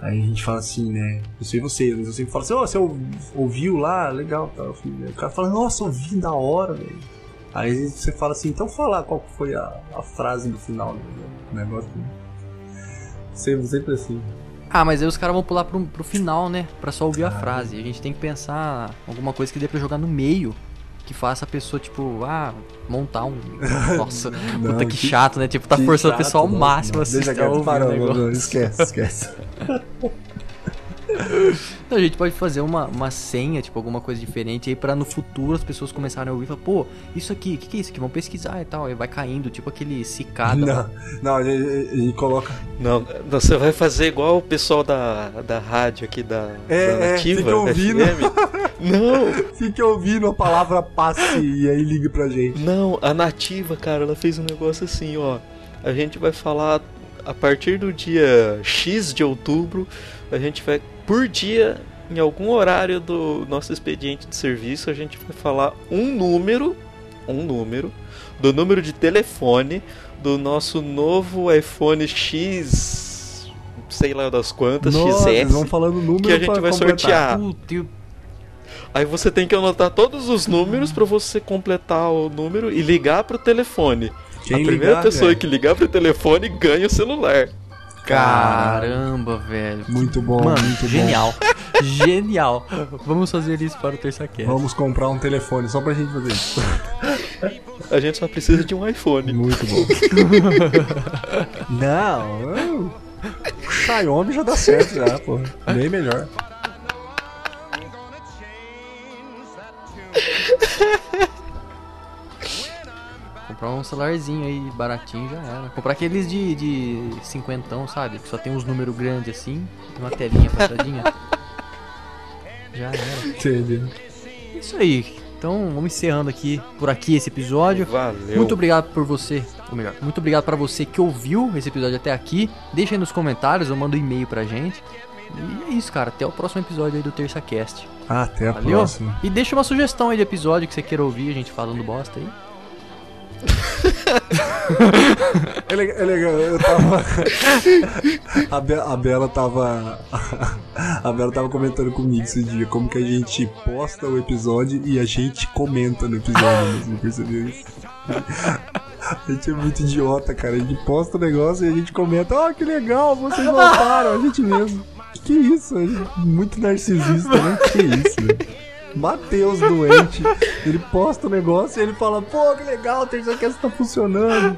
Aí a gente fala assim, né? Eu sei vocês, mas eu sempre falo assim, ó, você ou- ouviu lá? Legal, tá. O cara fala, nossa, ouvi da hora, velho. Aí você fala assim, então fala qual foi a, a frase do final do negócio. Sempre, sempre assim. Ah, mas aí os caras vão pular pro, pro final, né? Pra só ouvir a frase. A gente tem que pensar alguma coisa que dê pra jogar no meio. Que faça a pessoa, tipo, ah, montar um. Nossa, Não, puta que que- chato, né? Tipo, tá forçando chato, a pessoa ao não, máximo não, assim, Deixa quieto, não, esquece, esquece. Então a gente pode fazer uma, uma senha, tipo, alguma coisa diferente aí pra no futuro as pessoas começarem a ouvir e falar, pô, isso aqui, o que, que é isso aqui? Vão pesquisar e tal. Aí vai caindo, tipo aquele cicada. Não, não, gente coloca. Não, você vai fazer igual o pessoal da, da rádio aqui da, É, da é, Nativa. fica ouvindo. FM. Não, Fique ouvindo a palavra passe e aí ligue pra gente. não, a Nativa, cara, ela fez um negócio assim, ó. A gente vai falar a partir do dia X de outubro, a gente vai, por dia, em algum horário do nosso expediente de serviço, a gente vai falar um número, um número, do número de telefone do nosso novo iPhone X, sei lá das quantas, Nossa, XS. vão falando número que a gente vai completar. sortear. Puta, o- Aí você tem que anotar todos os números pra você completar o número e ligar pro telefone. Quem a primeira ligar, pessoa velho. que ligar pro telefone ganha o celular. Caramba, velho. Muito bom, Mano, muito bom. genial. genial. Vamos fazer isso para o TerçaCast. Vamos comprar um telefone só pra gente fazer isso. A gente só precisa de um iPhone. Muito bom. Não, o Xiaomi já dá certo já, pô. Bem melhor. Comprar um celularzinho aí baratinho já era. Comprar aqueles de, de cinquentão, sabe? Que só tem uns números grandes assim, tem uma telinha passadinha. já era. Entendeu? Isso aí. Então vamos encerrando aqui por aqui esse episódio. Valeu. Muito obrigado por você, ou melhor, muito obrigado pra você que ouviu esse episódio até aqui. Deixa aí nos comentários ou manda um e-mail pra gente. E é isso, cara. Até o próximo episódio aí do TerçaCast. Até a Valeu? próxima. E deixa uma sugestão aí de episódio que você queira ouvir, a gente falando bosta aí. É legal, é legal, eu tava. A, Be- a Bela tava. A Bela tava comentando comigo esse dia como que a gente posta o episódio e a gente comenta no episódio, né? Você percebeu isso? A gente é muito idiota, cara. A gente posta o negócio e a gente comenta, ó, que legal, vocês voltaram, a gente mesmo. Que isso? A gente- muito narcisista, né? Que isso, velho. Matheus doente, ele posta o negócio e ele fala, pô, que legal, o Terçacast tá funcionando.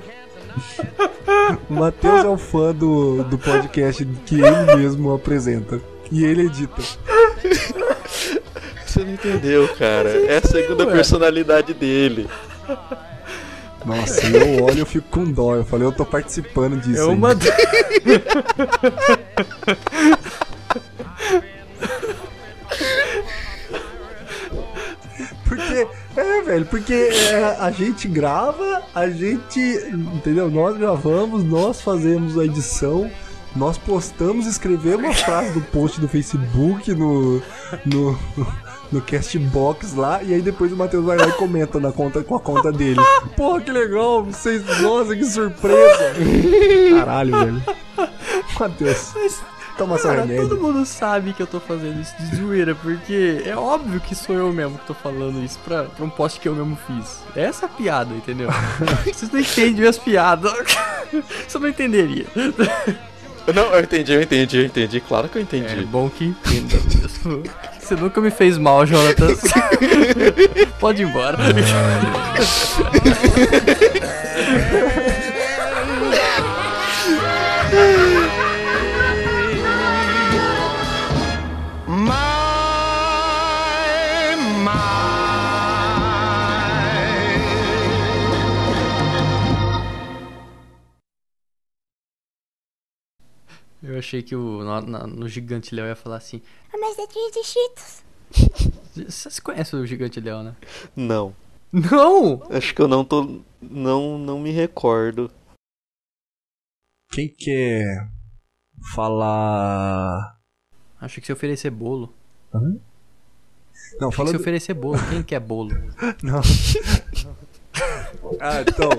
O Matheus é o fã do, do podcast que ele mesmo apresenta. E ele edita. Você não entendeu, cara. É a segunda ué. personalidade dele. Nossa, eu olho e eu fico com dó. Eu falei, eu tô participando disso. É uma. é, velho, porque é, a gente grava, a gente, entendeu? Nós gravamos, nós fazemos a edição, nós postamos, escrevemos a frase do post do Facebook, no, no, no Castbox lá, e aí depois o Matheus vai lá e comenta na conta, com a conta dele. Porra, que legal, vocês, nossa, que surpresa. Caralho, velho. Matheus, toma seu Cara, remédio. todo mundo sabe que eu tô fazendo isso de zoeira, porque é óbvio que sou eu mesmo que tô falando isso pra, pra um post que eu mesmo fiz. Essa é a piada, entendeu? Vocês não entendem minhas piadas. Você não entenderia. Não, eu entendi, eu entendi, eu entendi. Claro que eu É entendi. bom que entenda mesmo. Você nunca me fez mal, Jonatas. Pode ir embora. Eu achei que o, no, na- no Gigante Léo ia falar assim: A mesadinha de cheetos. Vocês conhecem o Gigante Léo, né? Não. Não! Acho que eu não tô. Não, não me recordo. Quem quer falar... Acho que se oferecer bolo. Não, Acho que fala se oferecer bolo. Quem quer bolo? Não. ah, então,